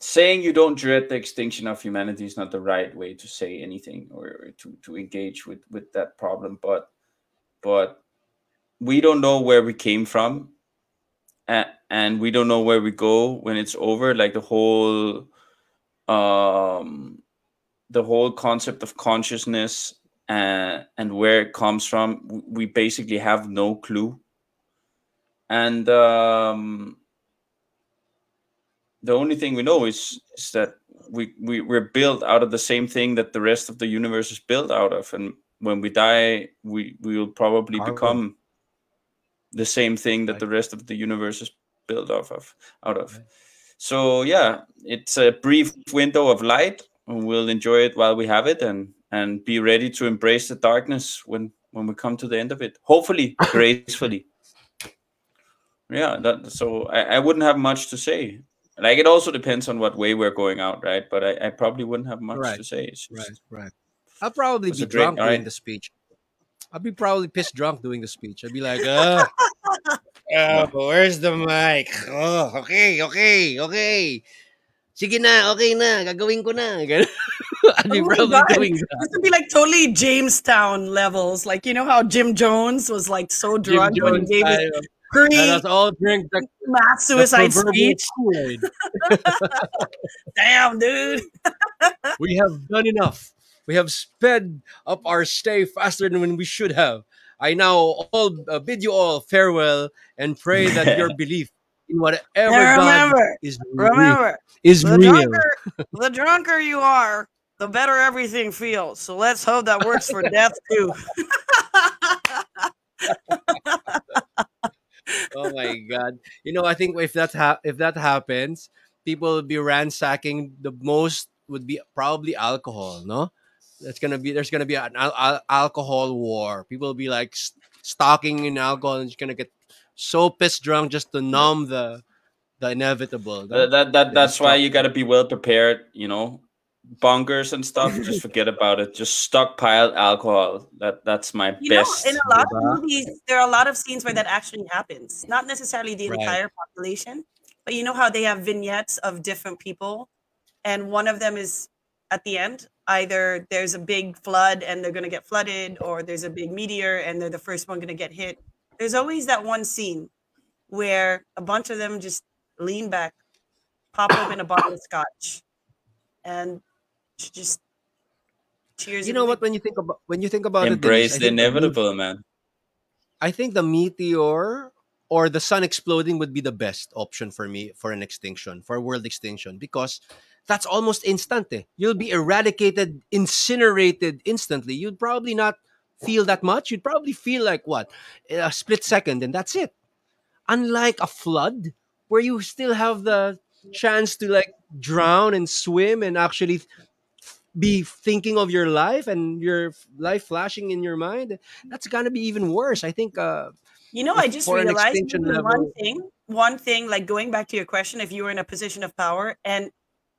saying you don't dread the extinction of humanity is not the right way to say anything or to to engage with with that problem. But but we don't know where we came from and, and we don't know where we go when it's over like the whole um the whole concept of consciousness and and where it comes from we basically have no clue. And um the only thing we know is, is that we, we we're built out of the same thing that the rest of the universe is built out of. And when we die we we will probably become the same thing that the rest of the universe is built off of out of Right. so yeah it's a brief window of light and we'll enjoy it while we have it and and be ready to embrace the darkness when when we come to the end of it hopefully gracefully yeah that so I, I wouldn't have much to say like it also depends on what way we're going out right but i, I probably wouldn't have much Right. to say it's Right, right. I'll probably be great- drunk doing right. the speech. I'll be probably pissed drunk doing the speech. I'd be like, uh, uh, where's the mic? Oh, okay, okay, okay. Sige na, okay na, gagawin ko na. I'll be Oh probably doing that. This would be like totally Jonestown levels. Like, you know how Jim Jones was like so Jim drunk when he gave his pre all drink the, mass suicide proverbial speech. Damn, dude. We have done enough. We have sped up our stay faster than when we should have. I now all uh, bid you all farewell and pray that your belief in whatever Now God is real, remember, is the real. drunker, the drunker you are, the better everything feels. So let's hope that works for death too. oh my god you know i think if that ha- if that happens people will be ransacking the most would be probably alcohol no that's gonna be there's gonna be an al- al- alcohol war people will be like s- stocking in alcohol and just gonna get so pissed drunk just to numb the the inevitable no? That, that, that that's why you got to be well prepared. You know, bunkers and stuff. just forget about it. Just stockpile alcohol. That that's my You know, best. in a lot of Diba? movies, there are a lot of scenes where that actually happens. Not necessarily the Right. entire population, but you know how they have vignettes of different people, and one of them is at the end. Either there's a big flood and they're gonna get flooded, or there's a big meteor and they're the first one gonna get hit. There's always that one scene where a bunch of them just lean back, pop open a bottle of scotch, and just cheers. you know what when you think about when you think about Embrace it Denise, I the think the inevitable, man. I think the meteor or the sun exploding would be the best option for me for an extinction, for world extinction, because that's almost instant. eh. You'll be eradicated, incinerated instantly. You'd probably not feel that much. You'd probably feel like what? A split second, and that's it. Unlike a flood, where you still have the chance to like drown and swim and actually be thinking of your life and your life flashing in your mind that's gonna be even worse i think uh You know, I just realized one level- thing, one thing, like going back to your question, if you were in a position of power and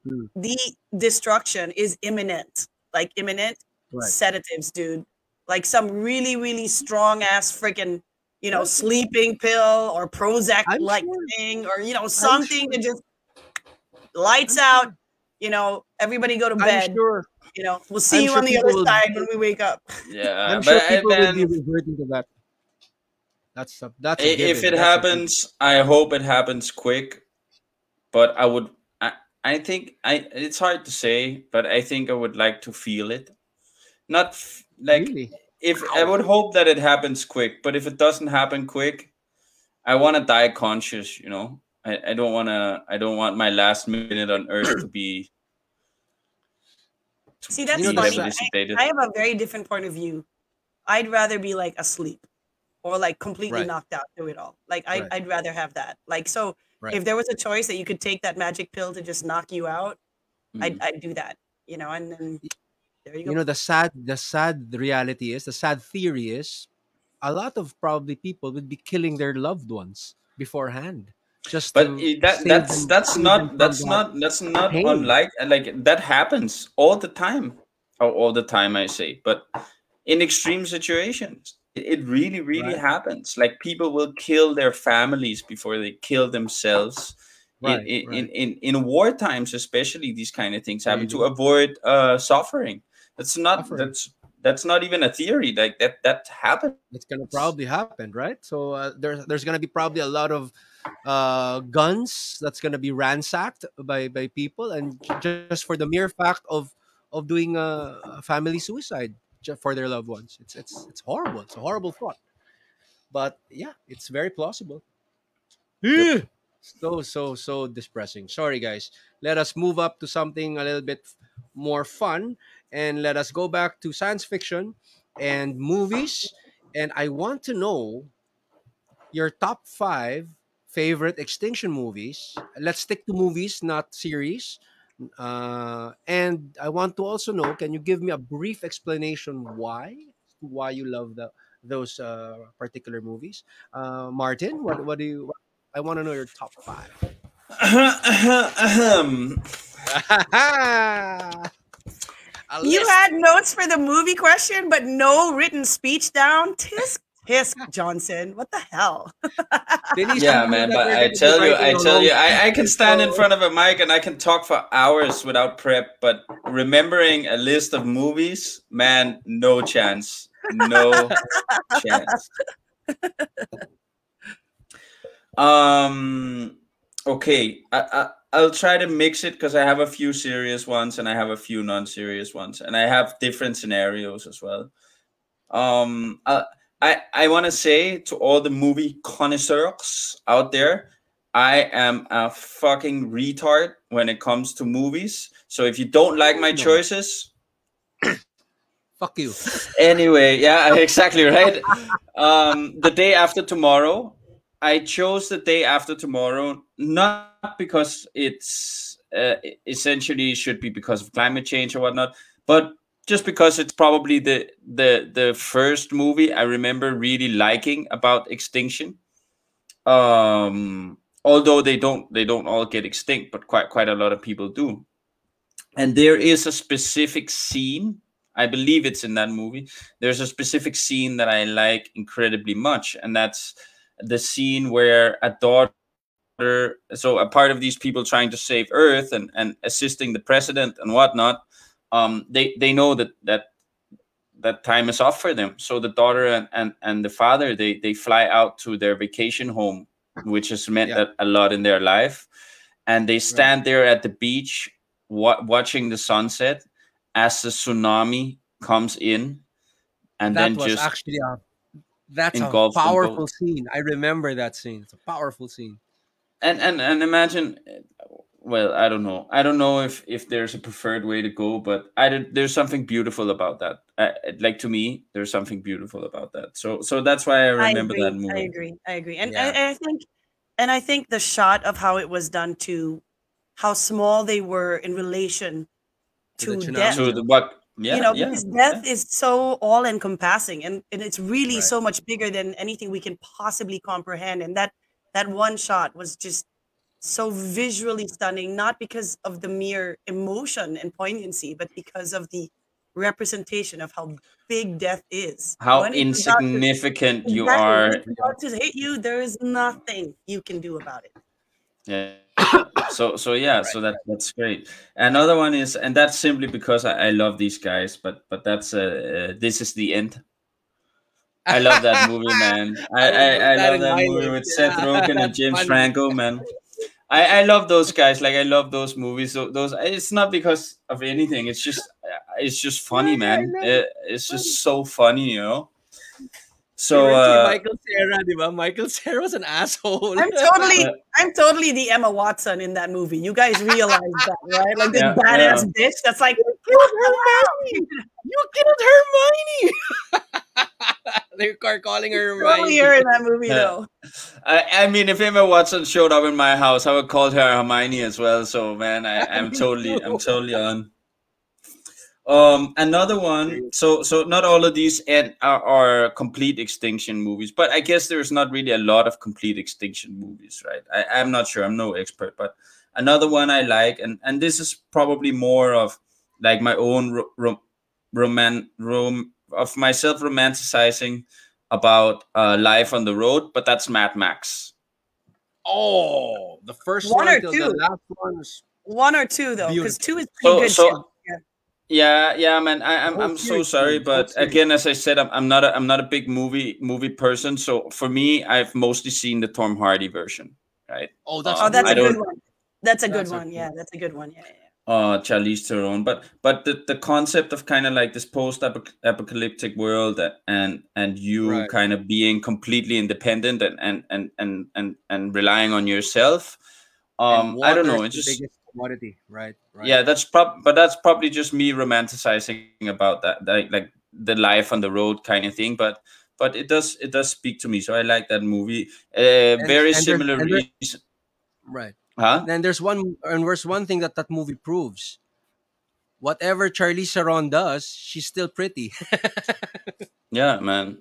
Hmm. the destruction is imminent, like imminent Right. sedatives, dude, like some really, really strong ass freaking, you know, sleeping pill or Prozac like sure. thing, or you know, something that just lights out. You know, everybody go to i'm bed. sure You know, we'll see I'm you sure on the other side when we wake up. Yeah, i'm but sure I- people will then be reverting to that that's a, that's a i- if given. it That's happens, I hope it happens quick. But I would. I, I think I. It's hard to say, but I think I would like to feel it. Not f- like really if I would hope that it happens quick, but if it doesn't happen quick, I want to die conscious. You know, I, I don't want to. I don't want my last minute on Earth to be. to See, that's You know, be that's- funny. I- I have a very different point of view. I'd rather be like asleep or like completely Right. knocked out through it all. Like I, Right. I'd rather have that. Like so, Right. if there was a choice that you could take that magic pill to just knock you out, I'd, Mm. I'd do that. You know, and then there you go. you know the sad the sad reality is the sad theory is a lot of probably people would be killing their loved ones beforehand just but that save that's them- that's not that's not that's not pain. unlike like that happens all the time or all the time i say but in extreme situations it, really really Right. happens like people will kill their families before they kill themselves Right, in, in, right. in, in in war times especially these kind of things happen to avoid uh suffering that's not Suffering. that's that's not even a theory like that that happens it's gonna probably happen, right? So uh, there's there's gonna be probably a lot of uh, guns that's gonna be ransacked by by people, and just for the mere fact of of doing a, family suicide for their loved ones. It's it's it's horrible. It's a horrible thought, but yeah, it's very plausible. So so so depressing. Sorry guys. Let us move up to something a little bit more fun and let us go back to science fiction and movies. And I want to know your top five favorite extinction movies. Let's stick to movies, not series. Uh, and I want to also know can you give me a brief explanation why? Why you love the, those uh, particular movies? Uh, Martin, what, what do you. I want to know your top five. You had notes for the movie question, but no written speech down. Tisk tisk Johnson. What the hell? Yeah man but i gonna be tell you i tell you I, I can stand in front of a mic and i can talk for hours without prep but remembering a list of movies man no chance no chance um okay I, I i'll try to mix it because i have a few serious ones and i have a few non-serious ones and i have different scenarios as well um I I, I want to say to all the movie connoisseurs out there, I am a fucking retard when it comes to movies. So if you don't like my choices, Fuck you. anyway, yeah, exactly right. Um, the day after tomorrow, I chose the day after tomorrow not because it's uh, essentially should be because of climate change or whatnot, but just because it's probably the the the first movie I remember really liking about extinction. Um, although they don't they don't all get extinct, but quite quite a lot of people do. And there is a specific scene I believe it's in that movie. There's a specific scene that I like incredibly much, and that's the scene where a daughter, so a part of these people trying to save Earth and, and assisting the president and whatnot, um, they they know that that that time is off for them. So the daughter and, and, and the father they they fly out to their vacation home, which has meant Yeah. a, a lot in their life, and they stand there at the beach wa- watching the sunset as the tsunami comes in and that then was just actually a that's a powerful scene. I remember that scene. It's a powerful scene. and and and imagine well i don't know i don't know if if there's a preferred way to go but i did, there's something beautiful about that I, like to me there's something beautiful about that so so that's why i remember agree, that movie I agree. I agree. And, Yeah. and, and I think and I think the shot of how it was done to how small they were in relation To to, the death. so the what yeah you know, yeah, because death is so all encompassing and, and it's really Right. so much bigger than anything we can possibly comprehend. And that that one shot was just so visually stunning, not because of the mere emotion and poignancy, but because of the representation of how big death is. how When it's to- insignificant you Exactly, are when it's about to hit you, there is nothing you can do about it. Yeah. so so yeah, so that that's great. Another one is, and that's simply because I, I love these guys, but but that's uh, uh this is the end. I love that movie, man. I I, I that love in that movie list, with Seth. Rogen and James Funny. Franco, man. I, I love those guys. Like I love those movies. So those it's not because of anything. It's just it's just funny, Yeah, man. It- it's just so funny, you know. So uh, Michael Cera, di ba? Michael Cera was an asshole. I'm totally, Uh, I'm totally the Emma Watson in that movie. You guys realize that, right? Like this Yeah, badass yeah. bitch that's like, you killed Hermione. they are calling her totally her in that movie though. I, I mean, if Emma Watson showed up in my house, I would call her Hermione as well. So, man, I, I'm totally, I'm totally on. Um, another one. So, so not all of these and are, are complete extinction movies, but I guess there's not really a lot of complete extinction movies, right? I, I'm not sure. I'm no expert, but another one I like, and and this is probably more of like my own ro- ro- roman rom of myself romanticizing about uh, life on the road, but that's Mad Max. Oh, the first One one, or two? the last one's One or two though, because two is pretty So- good. so- too. Yeah. Yeah, yeah, man. I, I'm Whole I'm so sorry, man, but series. again, as I said, I'm, I'm not a I'm not a big movie movie person. So for me, I've mostly seen the Tom Hardy version, right? oh, that's Uh, Oh, that's I a good one. That's a good That's a one. good Yeah, that's a good one. Yeah, yeah. Uh Charlize Theron, but but the, the concept of kind of like this post apocalyptic world and and you Right. kind of being completely independent and and and and and, and relying on yourself. Um, I don't know. It's just commodity, right? right. yeah, that's prob but that's probably just me romanticizing about that, like like the life on the road kind of thing. But but it does it does speak to me, so I like that movie. Uh, very and similar and there- reason, right. Huh? Then there's one, and there's one thing that that movie proves. Whatever Charlize Theron does, she's still pretty. Yeah, man.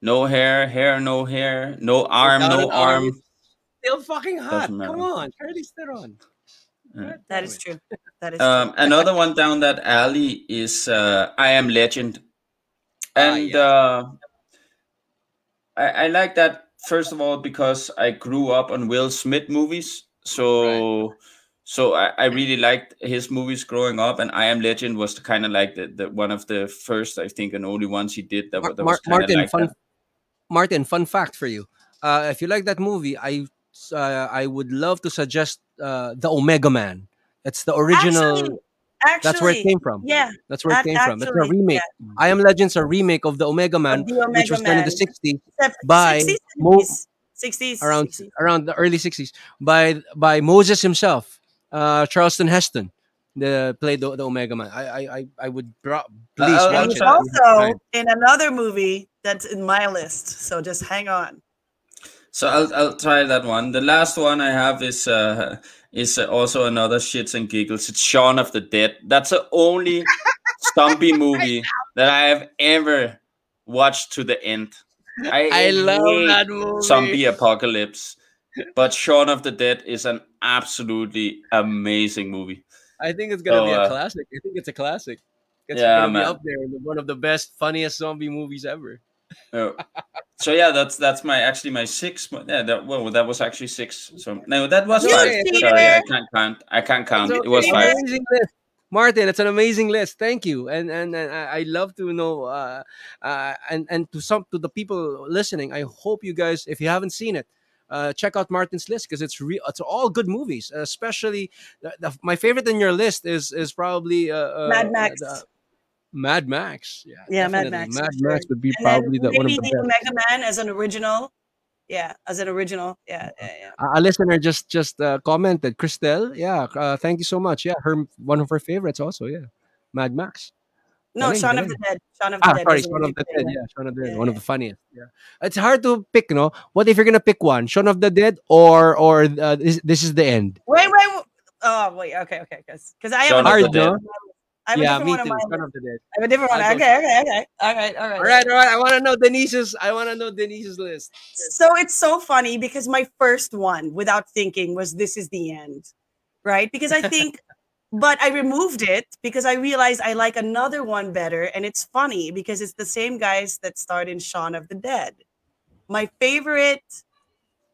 No hair, hair, no hair, no arm, Without no arm, arm. still fucking hot. Come on, Charlize Theron. Yeah. That is true. That is Um, true. another one down that alley is uh, I Am Legend, Ah, and yeah. uh, I, I like that first of all because I grew up on Will Smith movies, so so I, I really liked his movies growing up, and I Am Legend was kind of like the, the one of the first I think and only ones he did that, Mar- that was kind of Martin, like fun, that. Martin, fun fact for you. Uh, if you like that movie, I uh, I would love to suggest uh, the Omega Man. It's the original. Actually, actually, that's where it came from. Yeah, That's where it that came from. It's a actually- remake. I Am Legend's a remake of the Omega Man, the which Omega was done in the Man. '60s. By 60s, Mo- 70s. 60s. around 60s. around the early 60s by by Moses himself, uh, Charlton Heston, the played the, the Omega Man. I I I, I would bro- please I'll- And I'll watch it. check. also in another movie that's in my list. So just hang on. So I'll I'll try that one. The last one I have is uh is uh, also another shits and giggles. It's Shaun of the Dead. That's the only Stumpy movie that I have ever watched to the end. I, I love that movie. zombie apocalypse, but Shaun of the Dead is an absolutely amazing movie. I think it's gonna So, be a uh, classic. I think it's a classic. It's Yeah, gonna man. be up there in one of the best, funniest zombie movies ever. Oh. so yeah, that's that's my actually my six. Yeah, that well, that was actually six. So no, that was You five. Sorry, I can't count. I can't count. It was five. Martin, it's an amazing list. Thank you, and and, and I love to know, uh, uh, and and to some to the people listening, I hope you guys, if you haven't seen it, uh, check out Martin's list because it's real. It's all good movies. Especially the, the, my favorite in your list is is probably uh, uh, Mad Max. the- Mad Max. Yeah, Yeah, Mad. Max, Mad Max would be And probably the, one of maybe the best. Omega Man as an original. Yeah, as an original. Yeah, yeah, yeah. a listener just just uh, commented christelle yeah uh, thank you so much yeah her one of her favorites also yeah mad max No, Galing, Shaun of galing. the Dead. Shaun of the ah Dead. sorry shaun of the dead yeah shaun of the dead Yeah, one of the funniest yeah it's hard to pick no what if you're gonna pick one shaun of the dead or or uh, this, this is the end Wait, wait. wait. Oh, wait. Okay, okay. Because I have Shaun a of the different Dead. one. I have a yeah different me too of the I have a different one. I'll Okay, okay, okay. All right, all right. all right all right i want to know denise's i want to know denise's list So it's so funny because my first one, without thinking, was "This is the end," right? Because I think, but I removed it because I realized I like another one better, and it's funny because it's the same guys that starred in Shaun of the Dead. My favorite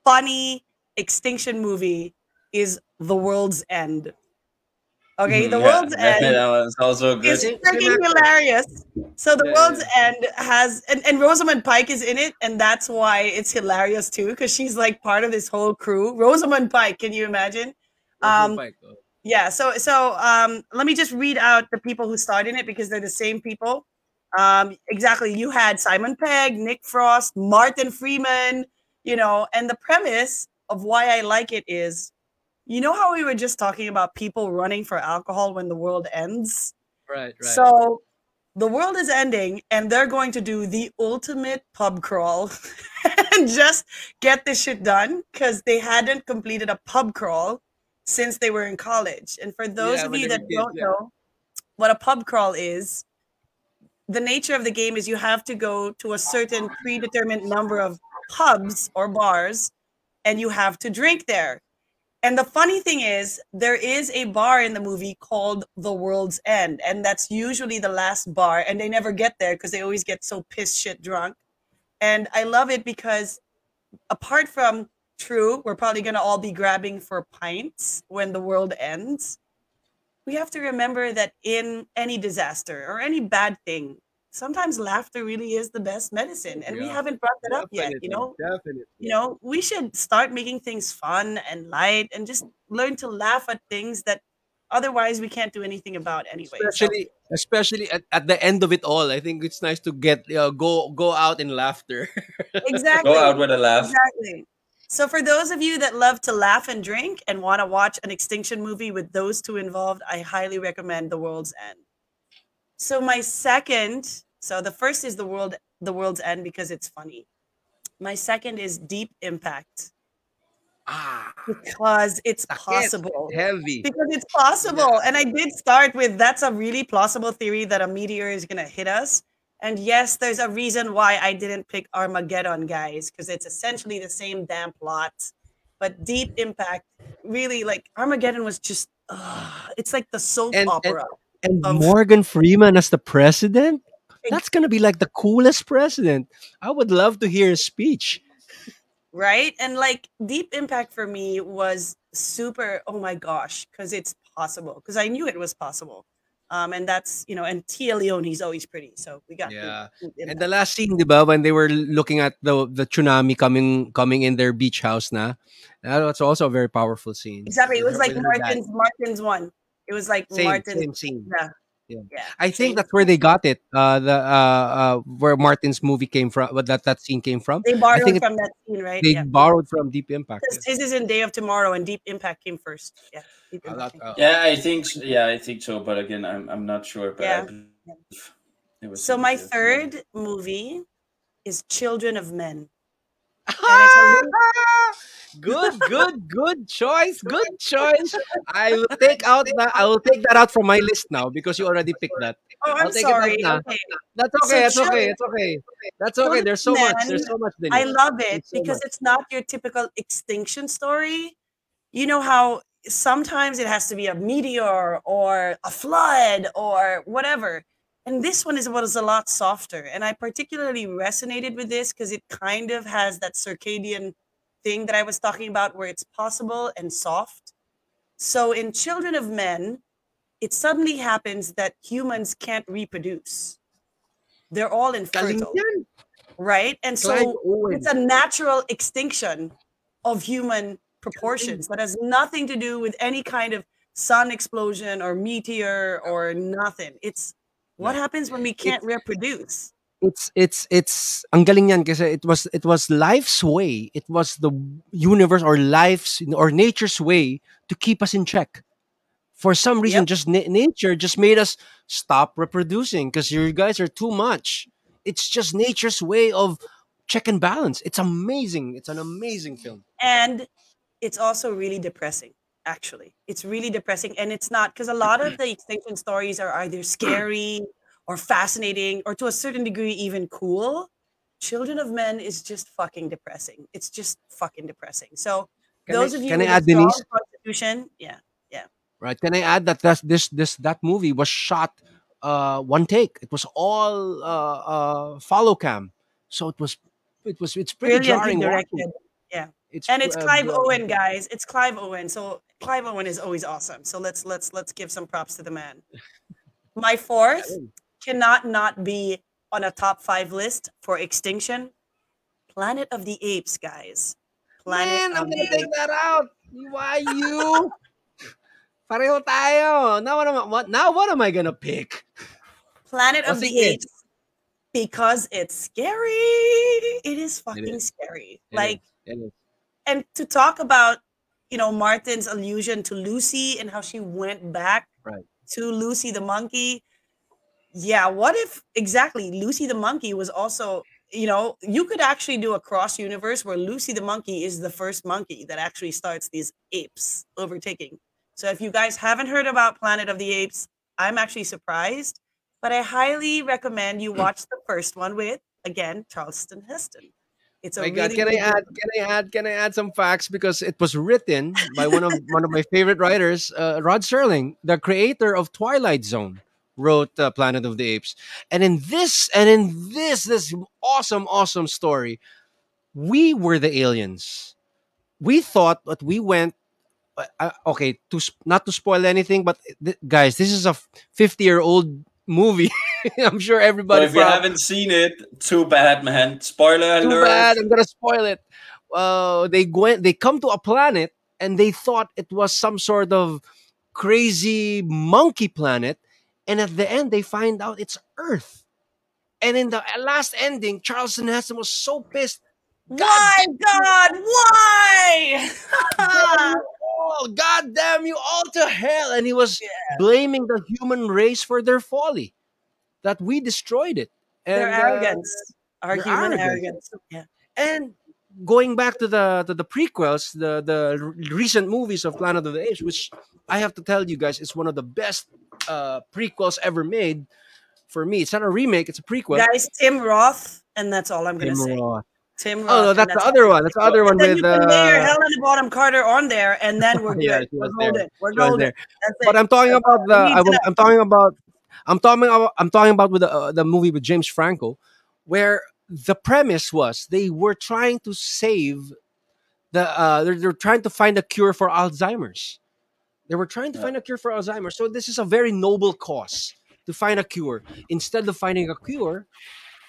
funny extinction movie is The World's End. Okay, The Yeah, World's End that was also good. it's freaking hilarious. So the Yeah, world's end has and, and Rosamund Pike is in it, and that's why it's hilarious too, because she's like part of this whole crew. Rosamund Pike, can you imagine? Um, Mike, uh, Yeah, so so um let me just read out the people who starred in it because they're the same people. Um exactly. You had Simon Pegg, Nick Frost, Martin Freeman, you know, and the premise of why I like it is you know how we were just talking about people running for alcohol when the world ends? right right So the world is ending, and they're going to do the ultimate pub crawl and just get this shit done because they hadn't completed a pub crawl since they were in college. And for those Yeah, of you that don't yeah. know what a pub crawl is, the nature of the game is you have to go to a certain predetermined number of pubs or bars and you have to drink there. And the funny thing is, there is a bar in the movie called The World's End, and that's usually the last bar, and they never get there because they always get so piss shit drunk. And I love it because, apart from true, we're probably gonna all be grabbing for pints when the world ends. We have to remember that in any disaster or any bad thing, sometimes laughter really is the best medicine, and we haven't brought that up yet. You know, definitely you know, we should start making things fun and light and just learn to laugh at things that otherwise we can't do anything about anyway. So- especially especially at, at the end of it all i think it's nice to get uh, go go out in laughter exactly. Go out with a laugh. Exactly. So for those of you that love to laugh and drink and want to watch an extinction movie with those two involved, I highly recommend The World's End. So my second, so the first is The World The World's End because it's funny. My second is Deep Impact ah because it's possible. heavy because it's possible. And I did start with that's a really plausible theory that a meteor is going to hit us. And yes, there's a reason why I didn't pick Armageddon, guys, because it's essentially the same damn plot. But Deep Impact, really, like Armageddon was just, ugh, it's like the soap and- opera, and Of- morgan freeman as the president that's gonna be like the coolest president i would love to hear his speech right? And like Deep Impact for me was super, oh my gosh, because it's possible, because I knew it was possible. Um, and that's, you know, and Téa Leoni, Leoni's always pretty. So we got Yeah. Deep and the last scene diba, when they were looking at the the tsunami coming coming in their beach house na that was also a very powerful scene Exactly. It was like. Martin's Martin's one. It was like same, Martin's same scene yeah. Yeah. Yeah. I think Same. that's where they got it. Uh, the uh, uh, where Martin's movie came from. What that that scene came from. They borrowed think it- from that scene, right? They yeah. borrowed from Deep Impact. Because his is in Day of Tomorrow and Deep Impact came first. Yeah. Deep Uh, that- uh, Yeah, I think s- yeah, I think so. But again, I'm I'm not sure. But Yeah. it was So my third movie is Children of Men. And it's a little- good, good, good choice. Good choice. I will take out that. I will take that out from my list now because you already picked that. Oh, I'm take it back sorry. Okay. That's So okay. That's okay. It's okay. That's okay. There's so much. There's so much. I love it so because much. it's not your typical extinction story. You know how sometimes it has to be a meteor or a flood or whatever. And this one is was a lot softer. And I particularly resonated with this because it kind of has that circadian thing that I was talking about where it's possible and soft. So in Children of Men, it suddenly happens that humans can't reproduce. They're all infertile, right? And so it's a natural extinction of human proportions that has nothing to do with any kind of sun explosion or meteor or nothing. It's what happens when we can't reproduce. it's it's it's ang galing yan kasi it was it was life's way. It was the universe or life's or nature's way to keep us in check. For some reason Yep. just na- nature just made us stop reproducing because you guys are too much. It's just nature's way of check and balance. It's amazing. It's an amazing film. And it's also really depressing, actually. It's really depressing. And it's not because a lot of the extinction stories are either scary or fascinating or to a certain degree even cool. Children of Men is just fucking depressing. It's just fucking depressing. So Can I- those of you can I add, Denise? constitution, yeah. right can i add that that's, this this that movie was shot uh one take it was all uh uh follow cam so it was it was it's pretty Brilliantly jarring watching. Directed. It's And it's uh, Clive uh, Owen, guys. It's Clive Owen. So Clive Owen is always awesome. So let's let's let's give some props to the man. My fourth cannot not be on a top five list for extinction. Planet of the Apes, guys. Planet Man, I'm of gonna the take Apes. that out. Why you? Pareho tayo. Now what am I, what, now what am I gonna pick? Planet of the sige. Apes. Because it's scary. It is fucking is. scary. It like is, it is. And to talk about you know Martin's allusion to Lucy and how she went back Right. to Lucy the monkey. Yeah, what if exactly Lucy the monkey was also you know you could actually do a cross universe where Lucy the monkey is the first monkey that actually starts these apes overtaking. So if you guys haven't heard about Planet of the Apes, I'm actually surprised, but I highly recommend you watch the first one with again Charlton Heston. It's a My God, can I add? Can I add? Can I add some facts because it was written by one of one of my favorite writers, uh, Rod Serling, the creator of Twilight Zone, wrote uh, Planet of the Apes, and in this and in this this awesome awesome story, we were the aliens. We thought that we went. Uh, uh, okay, to sp- not to spoil anything, but th- guys, this is a fifty-year-old movie. I'm sure But everybody. if you prob- haven't seen it, too bad, man. Spoiler too alert. bad. I'm gonna spoil it. Uh, they went. They come to a planet, and they thought it was some sort of crazy monkey planet, and at the end, they find out it's Earth. And in the last ending, Charlton Heston was so pissed. Why, God? Why? Oh, God damn you all to hell! And he was blaming the human race for their folly, that we destroyed it. And, Their uh, arrogance. Our their human arrogance. arrogance. Yeah. and going back to the to the prequels, the the recent movies of Planet of the Apes, which I have to tell you guys is one of the best uh, prequels ever made. For me, it's not a remake; it's a prequel. Guys, Tim Roth, and that's all I'm gonna say. Roth. Tim Roth. Oh no, and that's the other one. That's the other one then with you layer uh, Helena Bonham Carter on there, and then we're good. Yeah, we're golden. We're golden. It. But I'm talking about the. I to. I'm talking about. I'm talking about. I'm talking about with the uh, the movie with James Franco, where the premise was they were trying to save the. Uh, they're, they're trying to find a cure for Alzheimer's. They were trying to Yeah. find a cure for Alzheimer's. So this is a very noble cause to find a cure. Instead of finding a cure,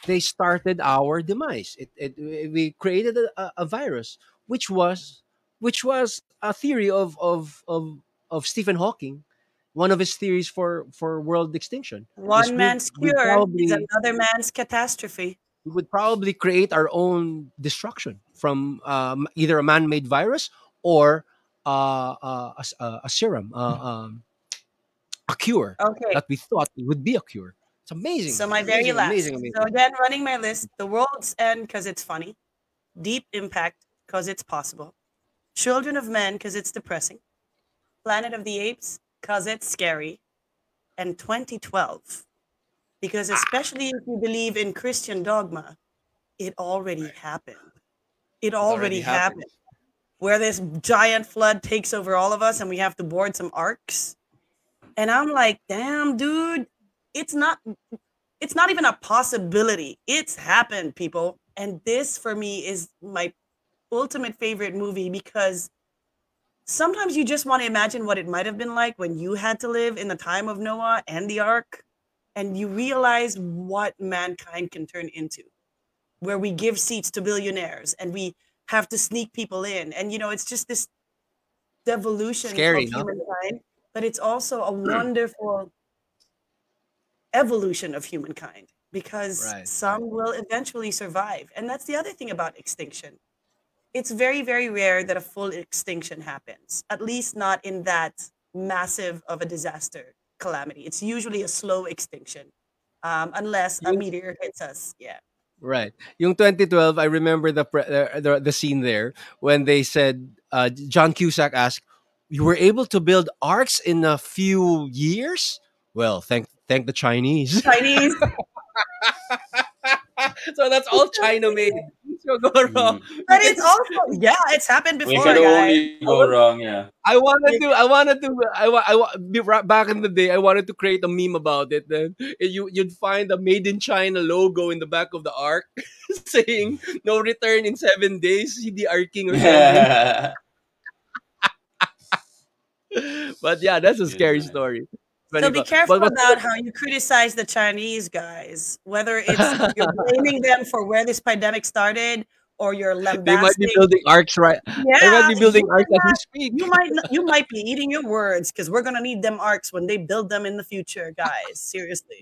they started our demise. It, it, we created a, a- a virus, which was which was a theory of of of of Stephen Hawking, one of his theories for for world extinction. One man's we cure is another man's catastrophe. we would probably create our own destruction from um, either a man-made virus or uh, uh, a, uh, a serum, uh, um, a cure Okay. that we thought would be a cure. It's amazing, So my very last. amazing, amazing. So again, running my list: The World's End because it's funny, Deep Impact because it's possible, Children of Men because it's depressing, Planet of the Apes because it's scary, and 2012 because Ah. especially if you believe in Christian dogma, it already happened. It It already already happened. happened. Where this giant flood takes over all of us and we have to board some arcs. And I'm like, damn, dude, it's not it's not even a possibility. It's happened, people. And this for me is my ultimate favorite movie because sometimes you just want to imagine what it might have been like when you had to live in the time of Noah and the ark and you realize what mankind can turn into where we give seats to billionaires and we have to sneak people in and you know it's just this devolution Scary, of no? humankind but it's also a hmm. wonderful evolution of humankind because Right, some will eventually survive and that's the other thing about extinction it's very very rare that a full extinction happens at least not in that massive of a disaster calamity it's usually a slow extinction um, unless a meteor hits us yeah Right. Yung 2012, I remember the pre- the, the, the scene there when they said uh, John Cusack asked, "You were able to build arcs in a few years." Well, thank thank the Chinese. chinese so that's all China made. So go wrong. Mm. but it's also yeah it's happened We before can guys only go wrong, yeah. I wanted to. I wanted to. I, wa- I wa- be- ra- back in the day. I wanted to create a meme about it. Then eh, you you'd find a made in China logo in the back of the ark, saying "No return in seven days." See the arking or something. but yeah, that's a scary story. So be careful but- but- about how you criticize the Chinese guys, whether it's you're blaming them for where this pandemic started or you're lambasting. they might be building arcs right. yeah, they might be building you arcs might as we speak. You might you might be eating your words because we're gonna need them arcs when they build them in the future, guys. Seriously.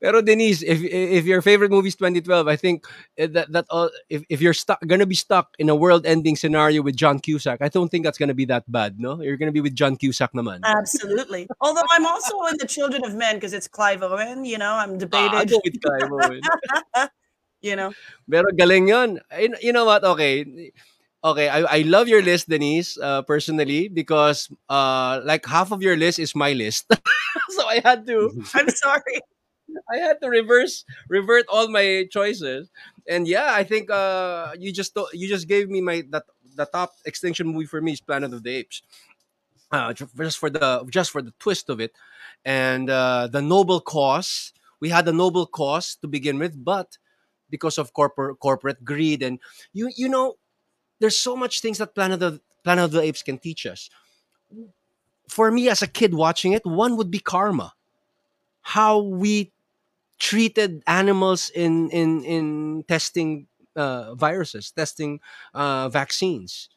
Pero Denise, if if your favorite movie is 2012, I think eh, that that all, if, if you're stuck gonna be stuck in a world-ending scenario with John Cusack, I don't think that's gonna be that bad. No, you're gonna be with John Cusack naman. Absolutely. Although I'm also in the Children of Men because it's Clive Owen. You know, I'm Ah, debated. go with Clive Owen. you know, Pero galing yun. You you know what? Okay. Okay, I, I love your list, Denise, uh, personally, because uh, like half of your list is my list. so I had to I'm sorry. I had to reverse revert all my choices. And yeah, I think uh, you just you just gave me my that the top extinction movie for me is Planet of the Apes. Uh, just for the just for the twist of it, and uh, the noble cause. We had a noble cause to begin with, but because of corporate corporate greed and you you know, there's so much things that Planet of Planet of the Apes can teach us. For me, as a kid watching it, one would be karma. How we treated animals in in in testing uh, viruses, testing uh, vaccines.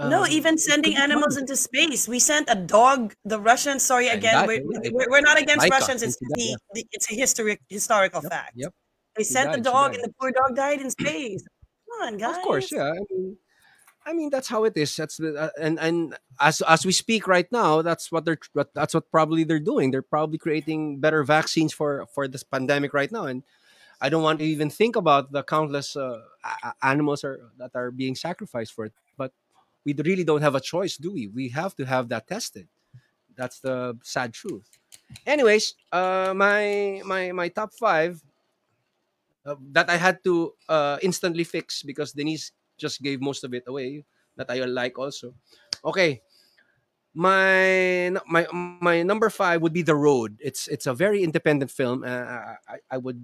No, Um, even sending animals into space. We sent a dog. The Russians. Sorry again. that- We're, we're, we're not against Russians. It's that, the, yeah. the it's a historic historical Yep, fact. yep. They She sent the died, she dog, and the poor dog died in space. Come on, guys. Of course, yeah. I mean, I mean that's how it is. That's the uh, and and as as we speak right now, that's what they're that's what probably they're doing. They're probably creating better vaccines for for this pandemic right now, and I don't want to even think about the countless uh, animals are that are being sacrificed for it. But we really don't have a choice, do we? We have to have that tested. That's the sad truth. Anyways, uh, my my my top five uh, that I had to uh, instantly fix because Denise just gave most of it away that I like also. Okay. My my my number five would be The Road. It's it's a very independent film. Uh, I, I would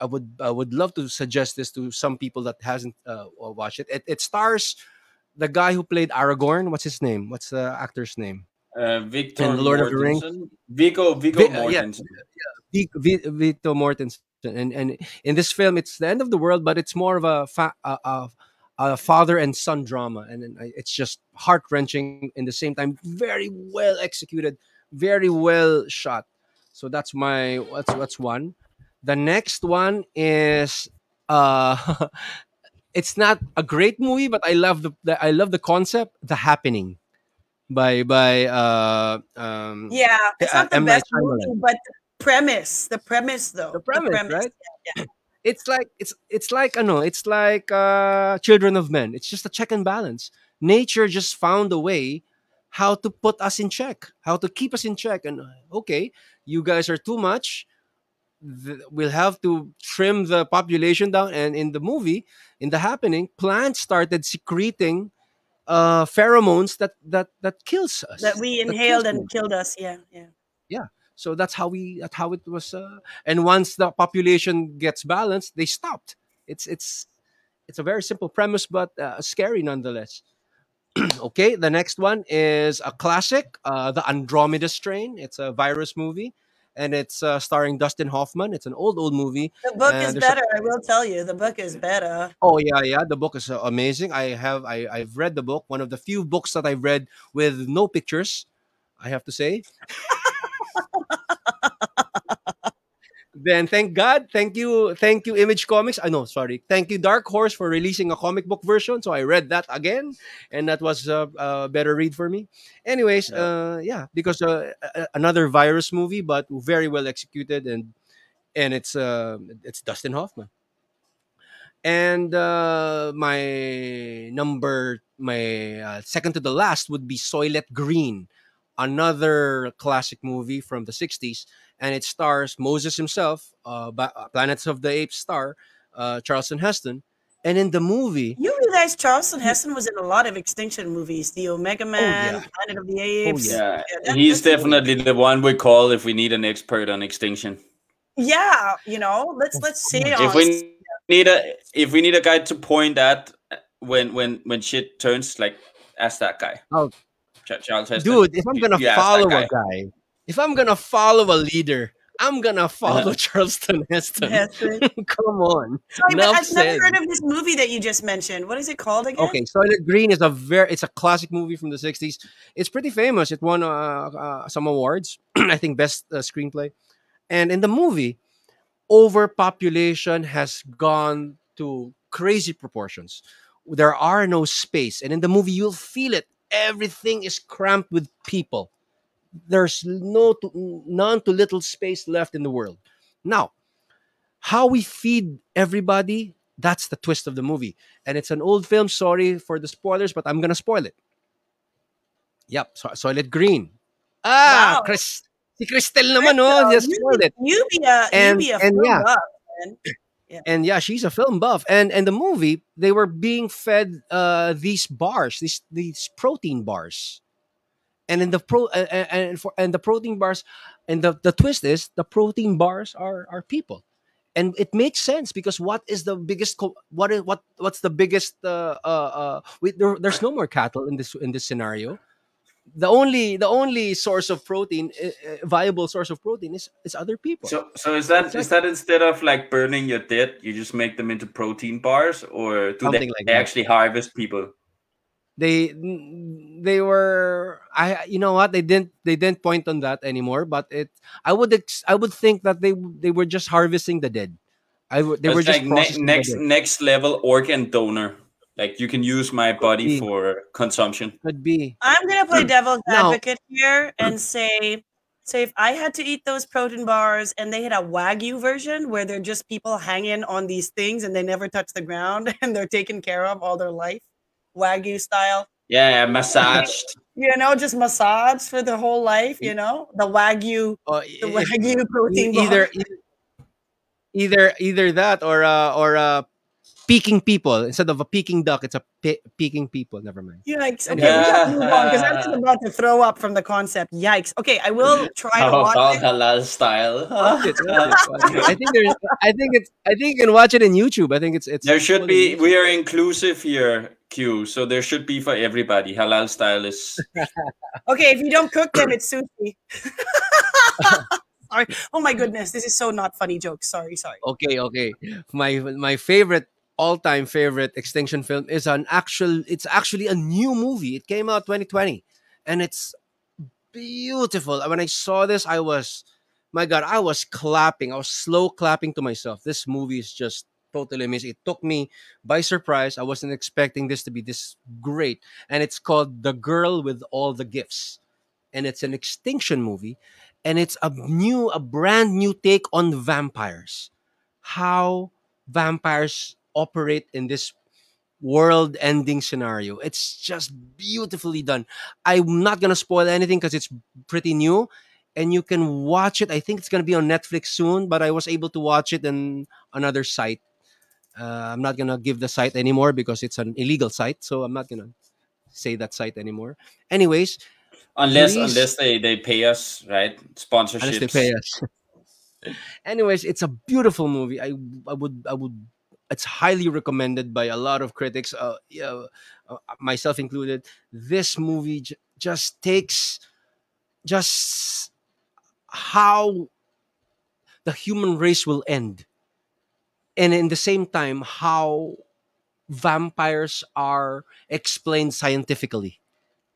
I would I would love to suggest this to some people that hasn't uh, watched it. it. It stars the guy who played Aragorn. What's his name? What's the actor's name? Uh, Victor And Lord of the Rings. Mortensen. Viggo Viggo Vi- uh, yeah. Mortensen. Vi- Vi- Mortensen. And and in this film, it's the end of the world, but it's more of a fa- a, a, a father and son drama, and it's just heart wrenching in the same time. Very well executed, very well shot. So that's my what's what's one. The next one is uh it's not a great movie, but I love the, the I love the concept, The Happening, by by uh um Yeah, it's not the M. Best movie, but premise, the premise though, The premise, right? Yeah. It's like it's it's like I know it's like uh Children of Men. It's just a check and balance. Nature just found a way how to put us in check, how to keep us in check. And uh, okay, you guys are too much. We'll have to trim the population down. And in the movie, in the happening, plants started secreting uh pheromones that that that kills us. That we inhaled them. and killed us. Yeah, yeah, yeah. So that's how we that's how it was. Uh, and once the population gets balanced, they stopped. It's it's it's a very simple premise, but uh, scary nonetheless. okay, the next one is a classic, uh, the Andromeda Strain. It's a virus movie, and it's uh, starring Dustin Hoffman. It's an old old movie. The book is better. I will tell you, the book is better. Oh yeah, yeah. The book is uh, amazing. I have I I've read the book. One of the few books that I've read with no pictures. I have to say. then thank God, thank you, thank you, Image Comics. I know, sorry, thank you, Dark Horse, for releasing a comic book version. So I read that again, and that was a, a better read for me. Anyways, Yeah. uh, yeah, because uh, another virus movie, but very well executed, and and it's uh, it's Dustin Hoffman. And uh, my number, my uh, second to the last would be Soylent Green, another classic movie from the 60s. And it stars Moses himself, uh, uh, Planets of the Apes star, uh, Charlton Heston. And in the movie, You realize Charlton Heston was in a lot of extinction movies, the Omega Man, yeah. Planet of the Apes. yeah. Yeah, that- he's definitely the one we call if we need an expert on extinction. Yeah, you know, let's let's say If we need a if we need a guy to point at when when when shit turns like ask that guy. Oh. Ch- Charles Heston. dude, if I'm gonna you ask follow guy. a guy, if I'm gonna follow a leader, I'm gonna follow Charlton Heston. Heston. Come on. Sorry, but Enough I've never heard of this movie that you just mentioned. What is it called again? Okay, Soylent Green is a very it's a classic movie from the 60s. It's pretty famous. It won uh, uh, some awards. I think best uh, screenplay. And in the movie, overpopulation has gone to crazy proportions. There are no space, and in the movie you'll feel it. Everything is cramped with people. There's no to, none to little space left in the world. Now, how we feed everybody that's the twist of the movie and it's an old film sorry for the spoilers but i'm gonna spoil it yep so Soylent Green ah Wow. Chris si Cristel naman oh Crystal, just spoiled it you be a And- you be a and yeah. buff, man. and yeah she's a film buff. And and the movie they were being fed uh these bars these these protein bars. And in the pro uh, and for and the protein bars and the the twist is the protein bars are are people. And it makes sense because what is the biggest co- what is what what's the biggest uh uh, uh we, there, there's no more cattle in this in this scenario the only the only source of protein uh, viable source of protein is is other people So so is that is that instead of like burning your dead, you just make them into protein bars, or do Something they like that. actually harvest people? they they were i you know what they didn't they didn't point on that anymore but it i would ex, i would think that they they were just harvesting the dead i would they It's were just like ne- processing the next next level organ donor. Like you can use my body for consumption. could be I'm gonna play devil's Now- advocate here and say, say if I had to eat those protein bars and they had a wagyu version where they're just people hanging on these things and they never touch the ground and they're taken care of all their life, wagyu style. Yeah, massaged. You know, just massage for the whole life. You know, the wagyu, uh, the wagyu protein bar. either either either that or uh or uh peeking people instead of a peking duck it's a pe- peking people never mind Yikes. Okay, we gotta move on because I'm about to throw up from the concept. Yikes. Okay, I will try to watch about it. halal style? Watch it, watch it, watch it. I think there's I think it's I think you can watch it in YouTube I think it's it's There should fully be. We are inclusive here, Q. So there should be for everybody. Halal style is. Okay, if you don't cook them, it's sushi. sorry. Oh my goodness, this is so not funny jokes. Sorry, sorry. okay okay my my favorite all-time favorite extinction film is an actual it's actually a new movie it came out 2020 and it's beautiful. When I saw this, I was, my God, I was clapping. I was slow clapping to myself. This movie is just totally amazing. It took me by surprise. I wasn't expecting this to be this great. And it's called The Girl with All the Gifts. And it's an extinction movie. And it's a new, a brand new take on vampires. How vampires operate in this world ending scenario. It's just beautifully done. I'm not going to spoil anything because it's pretty new and you can watch it. I think it's going to be on Netflix soon, but I was able to watch it in another site. Uh, I'm not going to give the site anymore because it's an illegal site. So I'm not going to say that site anymore. Anyways, Unless Please- unless they they pay us right sponsorships. unless they pay us. Anyways, it's a beautiful movie. I I would I would it's highly recommended by a lot of critics, uh, yeah, uh, myself included. This movie j- just takes just how the human race will end, and in the same time how vampires are explained scientifically.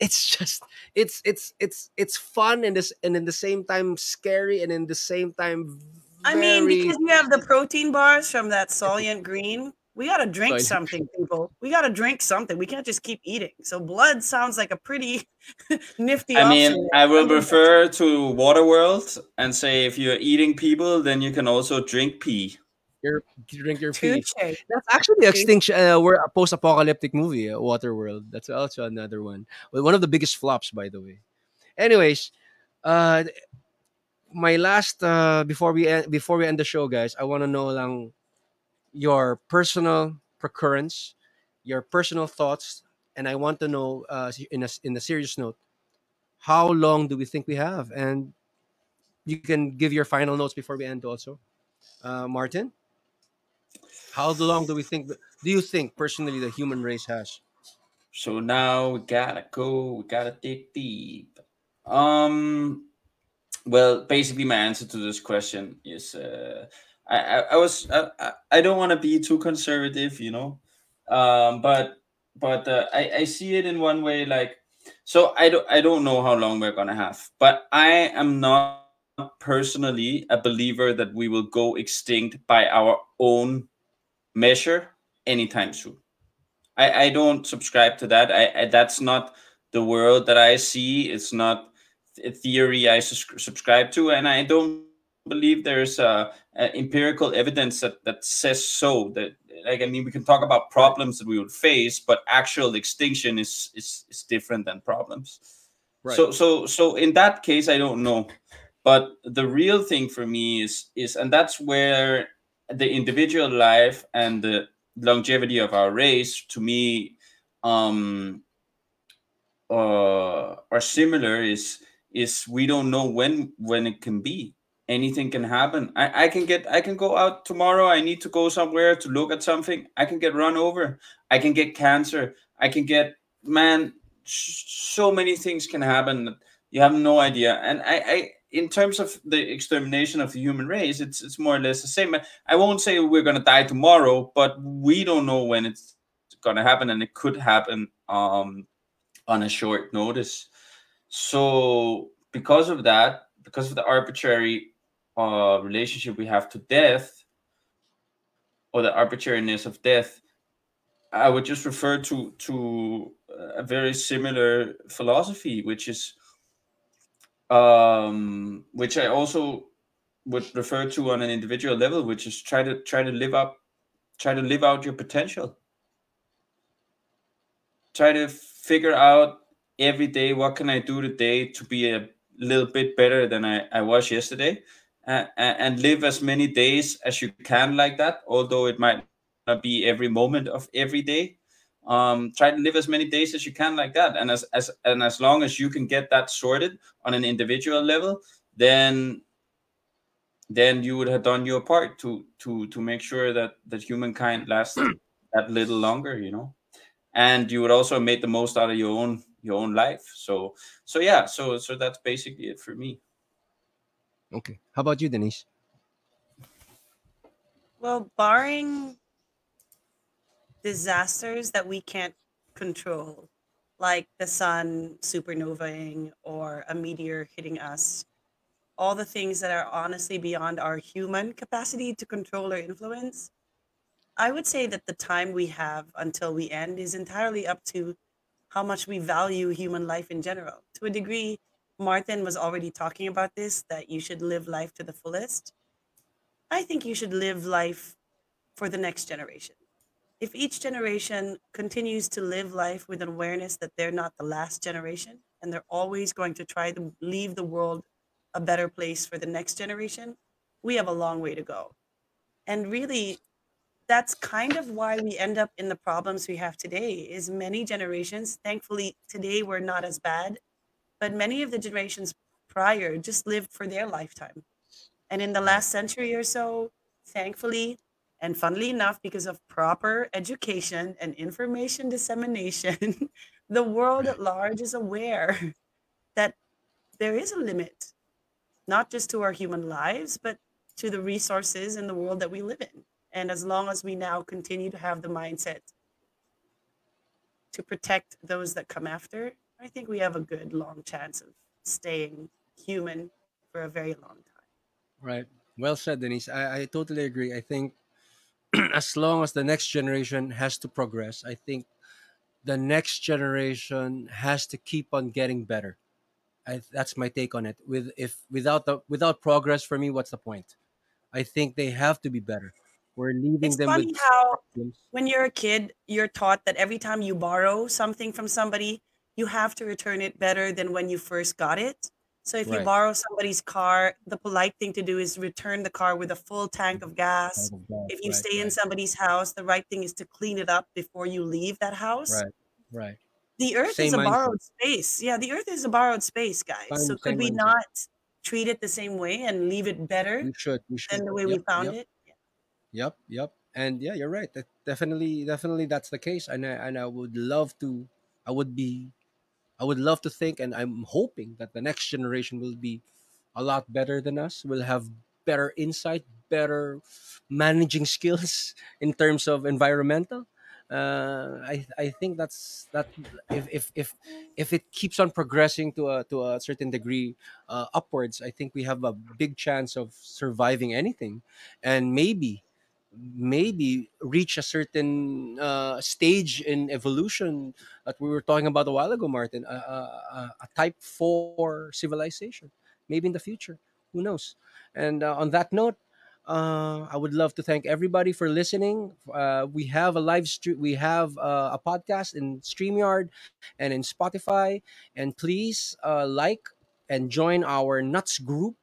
It's just it's it's it's it's fun and this and in the same time scary and in the same time I mean, because we have the protein bars from that Soylent Green, we got to drink Soylent something, people. We got to drink something. We can't just keep eating. So blood sounds like a pretty nifty I option. mean, I will refer to Waterworld and say if you're eating people, then you can also drink pee. your drink your pee. touche. That's actually Okay. extinction. Uh, we're a post-apocalyptic movie, uh, Waterworld. That's also another one. One of the biggest flops, by the way. Anyways, uh, my last uh, before we end, before we end the show, guys, I want to know lang your personal recurrence, your personal thoughts, and I want to know uh, in a in a serious note, how long do we think we have? And you can give your final notes before we end, also, uh, Martin. How long do we think? Do you think personally the human race has? So now we gotta go. We gotta dig deep. Um. Well, basically, my answer to this question is uh, I, I I was I, I- don't want to be too conservative, you know, um, but but uh, I I see it in one way like so I don't I don't know how long we're gonna have, but I am not personally a believer that we will go extinct by our own measure anytime soon. I, I don't subscribe to that. I, I that's not the world that I see. It's not theory I subscribe to, and I don't believe there's uh, uh, empirical evidence that that says so. That like I mean, we can talk about problems that we would face, but actual extinction is is, is different than problems. So so so in that case, I don't know. But the real thing for me is is and that's where the individual life and the longevity of our race to me um uh are similar is is we don't know when when it can be. Anything can happen. I, I can get i can go out tomorrow. I need to go somewhere to look at something. I can get run over. I can get cancer. I can get man so many things can happen you have no idea. And i i in terms of the extermination of the human race it's it's more or less the same. I won't say we're going to die tomorrow but we don't know when it's going to happen and it could happen um on a short notice so because of that because of the arbitrary uh relationship we have to death or the arbitrariness of death i would just refer to to a very similar philosophy which is um which i also would refer to on an individual level which is try to try to live up try to live out your potential. Try to figure out every day what can i do today to be a little bit better than i, I was yesterday? Uh, and live as many days as you can like that although it might not be every moment of every day. Um try to live as many days as you can like that. And as as and as long as you can get that sorted on an individual level then then you would have done your part to to to make sure that that humankind lasts that little longer you know? And you would also have made the most out of your own your own life so so yeah so so that's basically it for me Okay. How about you, Denise? Well, barring disasters that we can't control, like the sun supernovaing or a meteor hitting us, all the things that are honestly beyond our human capacity to control or influence, I would say that the time we have until we end is entirely up to how much we value human life in general. To a degree, Martin was already talking about this that you should live life to the fullest. I think you should live life for the next generation. If each generation continues to live life with an awareness that they're not the last generation and they're always going to try to leave the world a better place for the next generation, we have a long way to go. And really, that's kind of why we end up in the problems we have today is many generations thankfully today we're not as bad but many of the generations prior just lived for their lifetime. And in the last century or so thankfully and funnily enough because of proper education and information dissemination the world at large is aware that there is a limit not just to our human lives but to the resources in the world that we live in and as long as we now continue to have the mindset to protect those that come after, I think we have a good long chance of staying human for a very long time. Right. Well said, Denise. I, I totally agree. I think as long as the next generation has to progress, I think the next generation has to keep on getting better. I, that's my take on it. With if without the without progress for me, what's the point? I think they have to be better. We're leaving It's them funny with how problems. when you're a kid, you're taught that every time you borrow something from somebody, you have to return it better than when you first got it. So if you borrow somebody's car, the polite thing to do is return the car with a full tank of gas. Of guy. If you Right, stay in somebody's house, the right thing is to clean it up before you leave that house. right, right. The earth is a mindset. borrowed space. Yeah, the earth is a borrowed space, guys. Same, So could we mindset. not treat it the same way and leave it better We should. We should. than the way we found yep. it? Yep, yep. And yeah, you're right. That definitely, definitely, that's the case. And I, and I would love to. I would be. I would love to think, and I'm hoping that the next generation will be a lot better than us. Will have better insight, better managing skills in terms of environmental. Uh, I I think that's that. If if if if it keeps on progressing to a to a certain degree uh, upwards, I think we have a big chance of surviving anything, and maybe maybe reach a certain uh, stage in evolution that we were talking about a while ago, Martin, a, a, a type four civilization, maybe in the future. Who knows? And uh, on that note, uh, I would love to thank everybody for listening. Uh, we have a live stream. We have uh, a podcast in Streamyard and in Spotify. And please uh, like and join our Nuts group.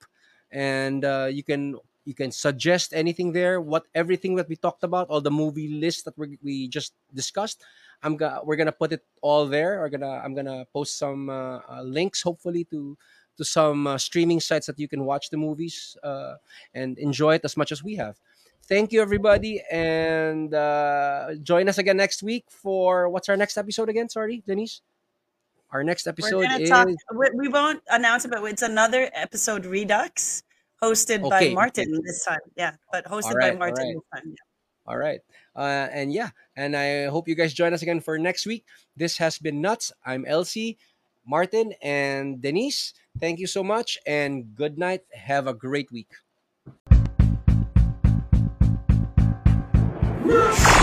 And you can you can suggest anything there. What everything that we talked about, all the movie list that we we just discussed. I'm gonna we're gonna put it all there. We're gonna I'm gonna post some uh, uh, links hopefully to to some uh, streaming sites that you can watch the movies uh, and enjoy it as much as we have. Thank you, everybody, and uh, join us again next week for what's our next episode again? Sorry, Denise. Our next episode is talk. We, we won't announce it, but it's another episode Redux, hosted by Martin this time. Yeah, but hosted right, by Martin alright. this time. all right. Uh, and yeah, and I hope you guys join us again for next week. This has been Nuts. I'm Elsie, Martin, and Denise. Thank you so much, and good night. Have a great week. Yeah.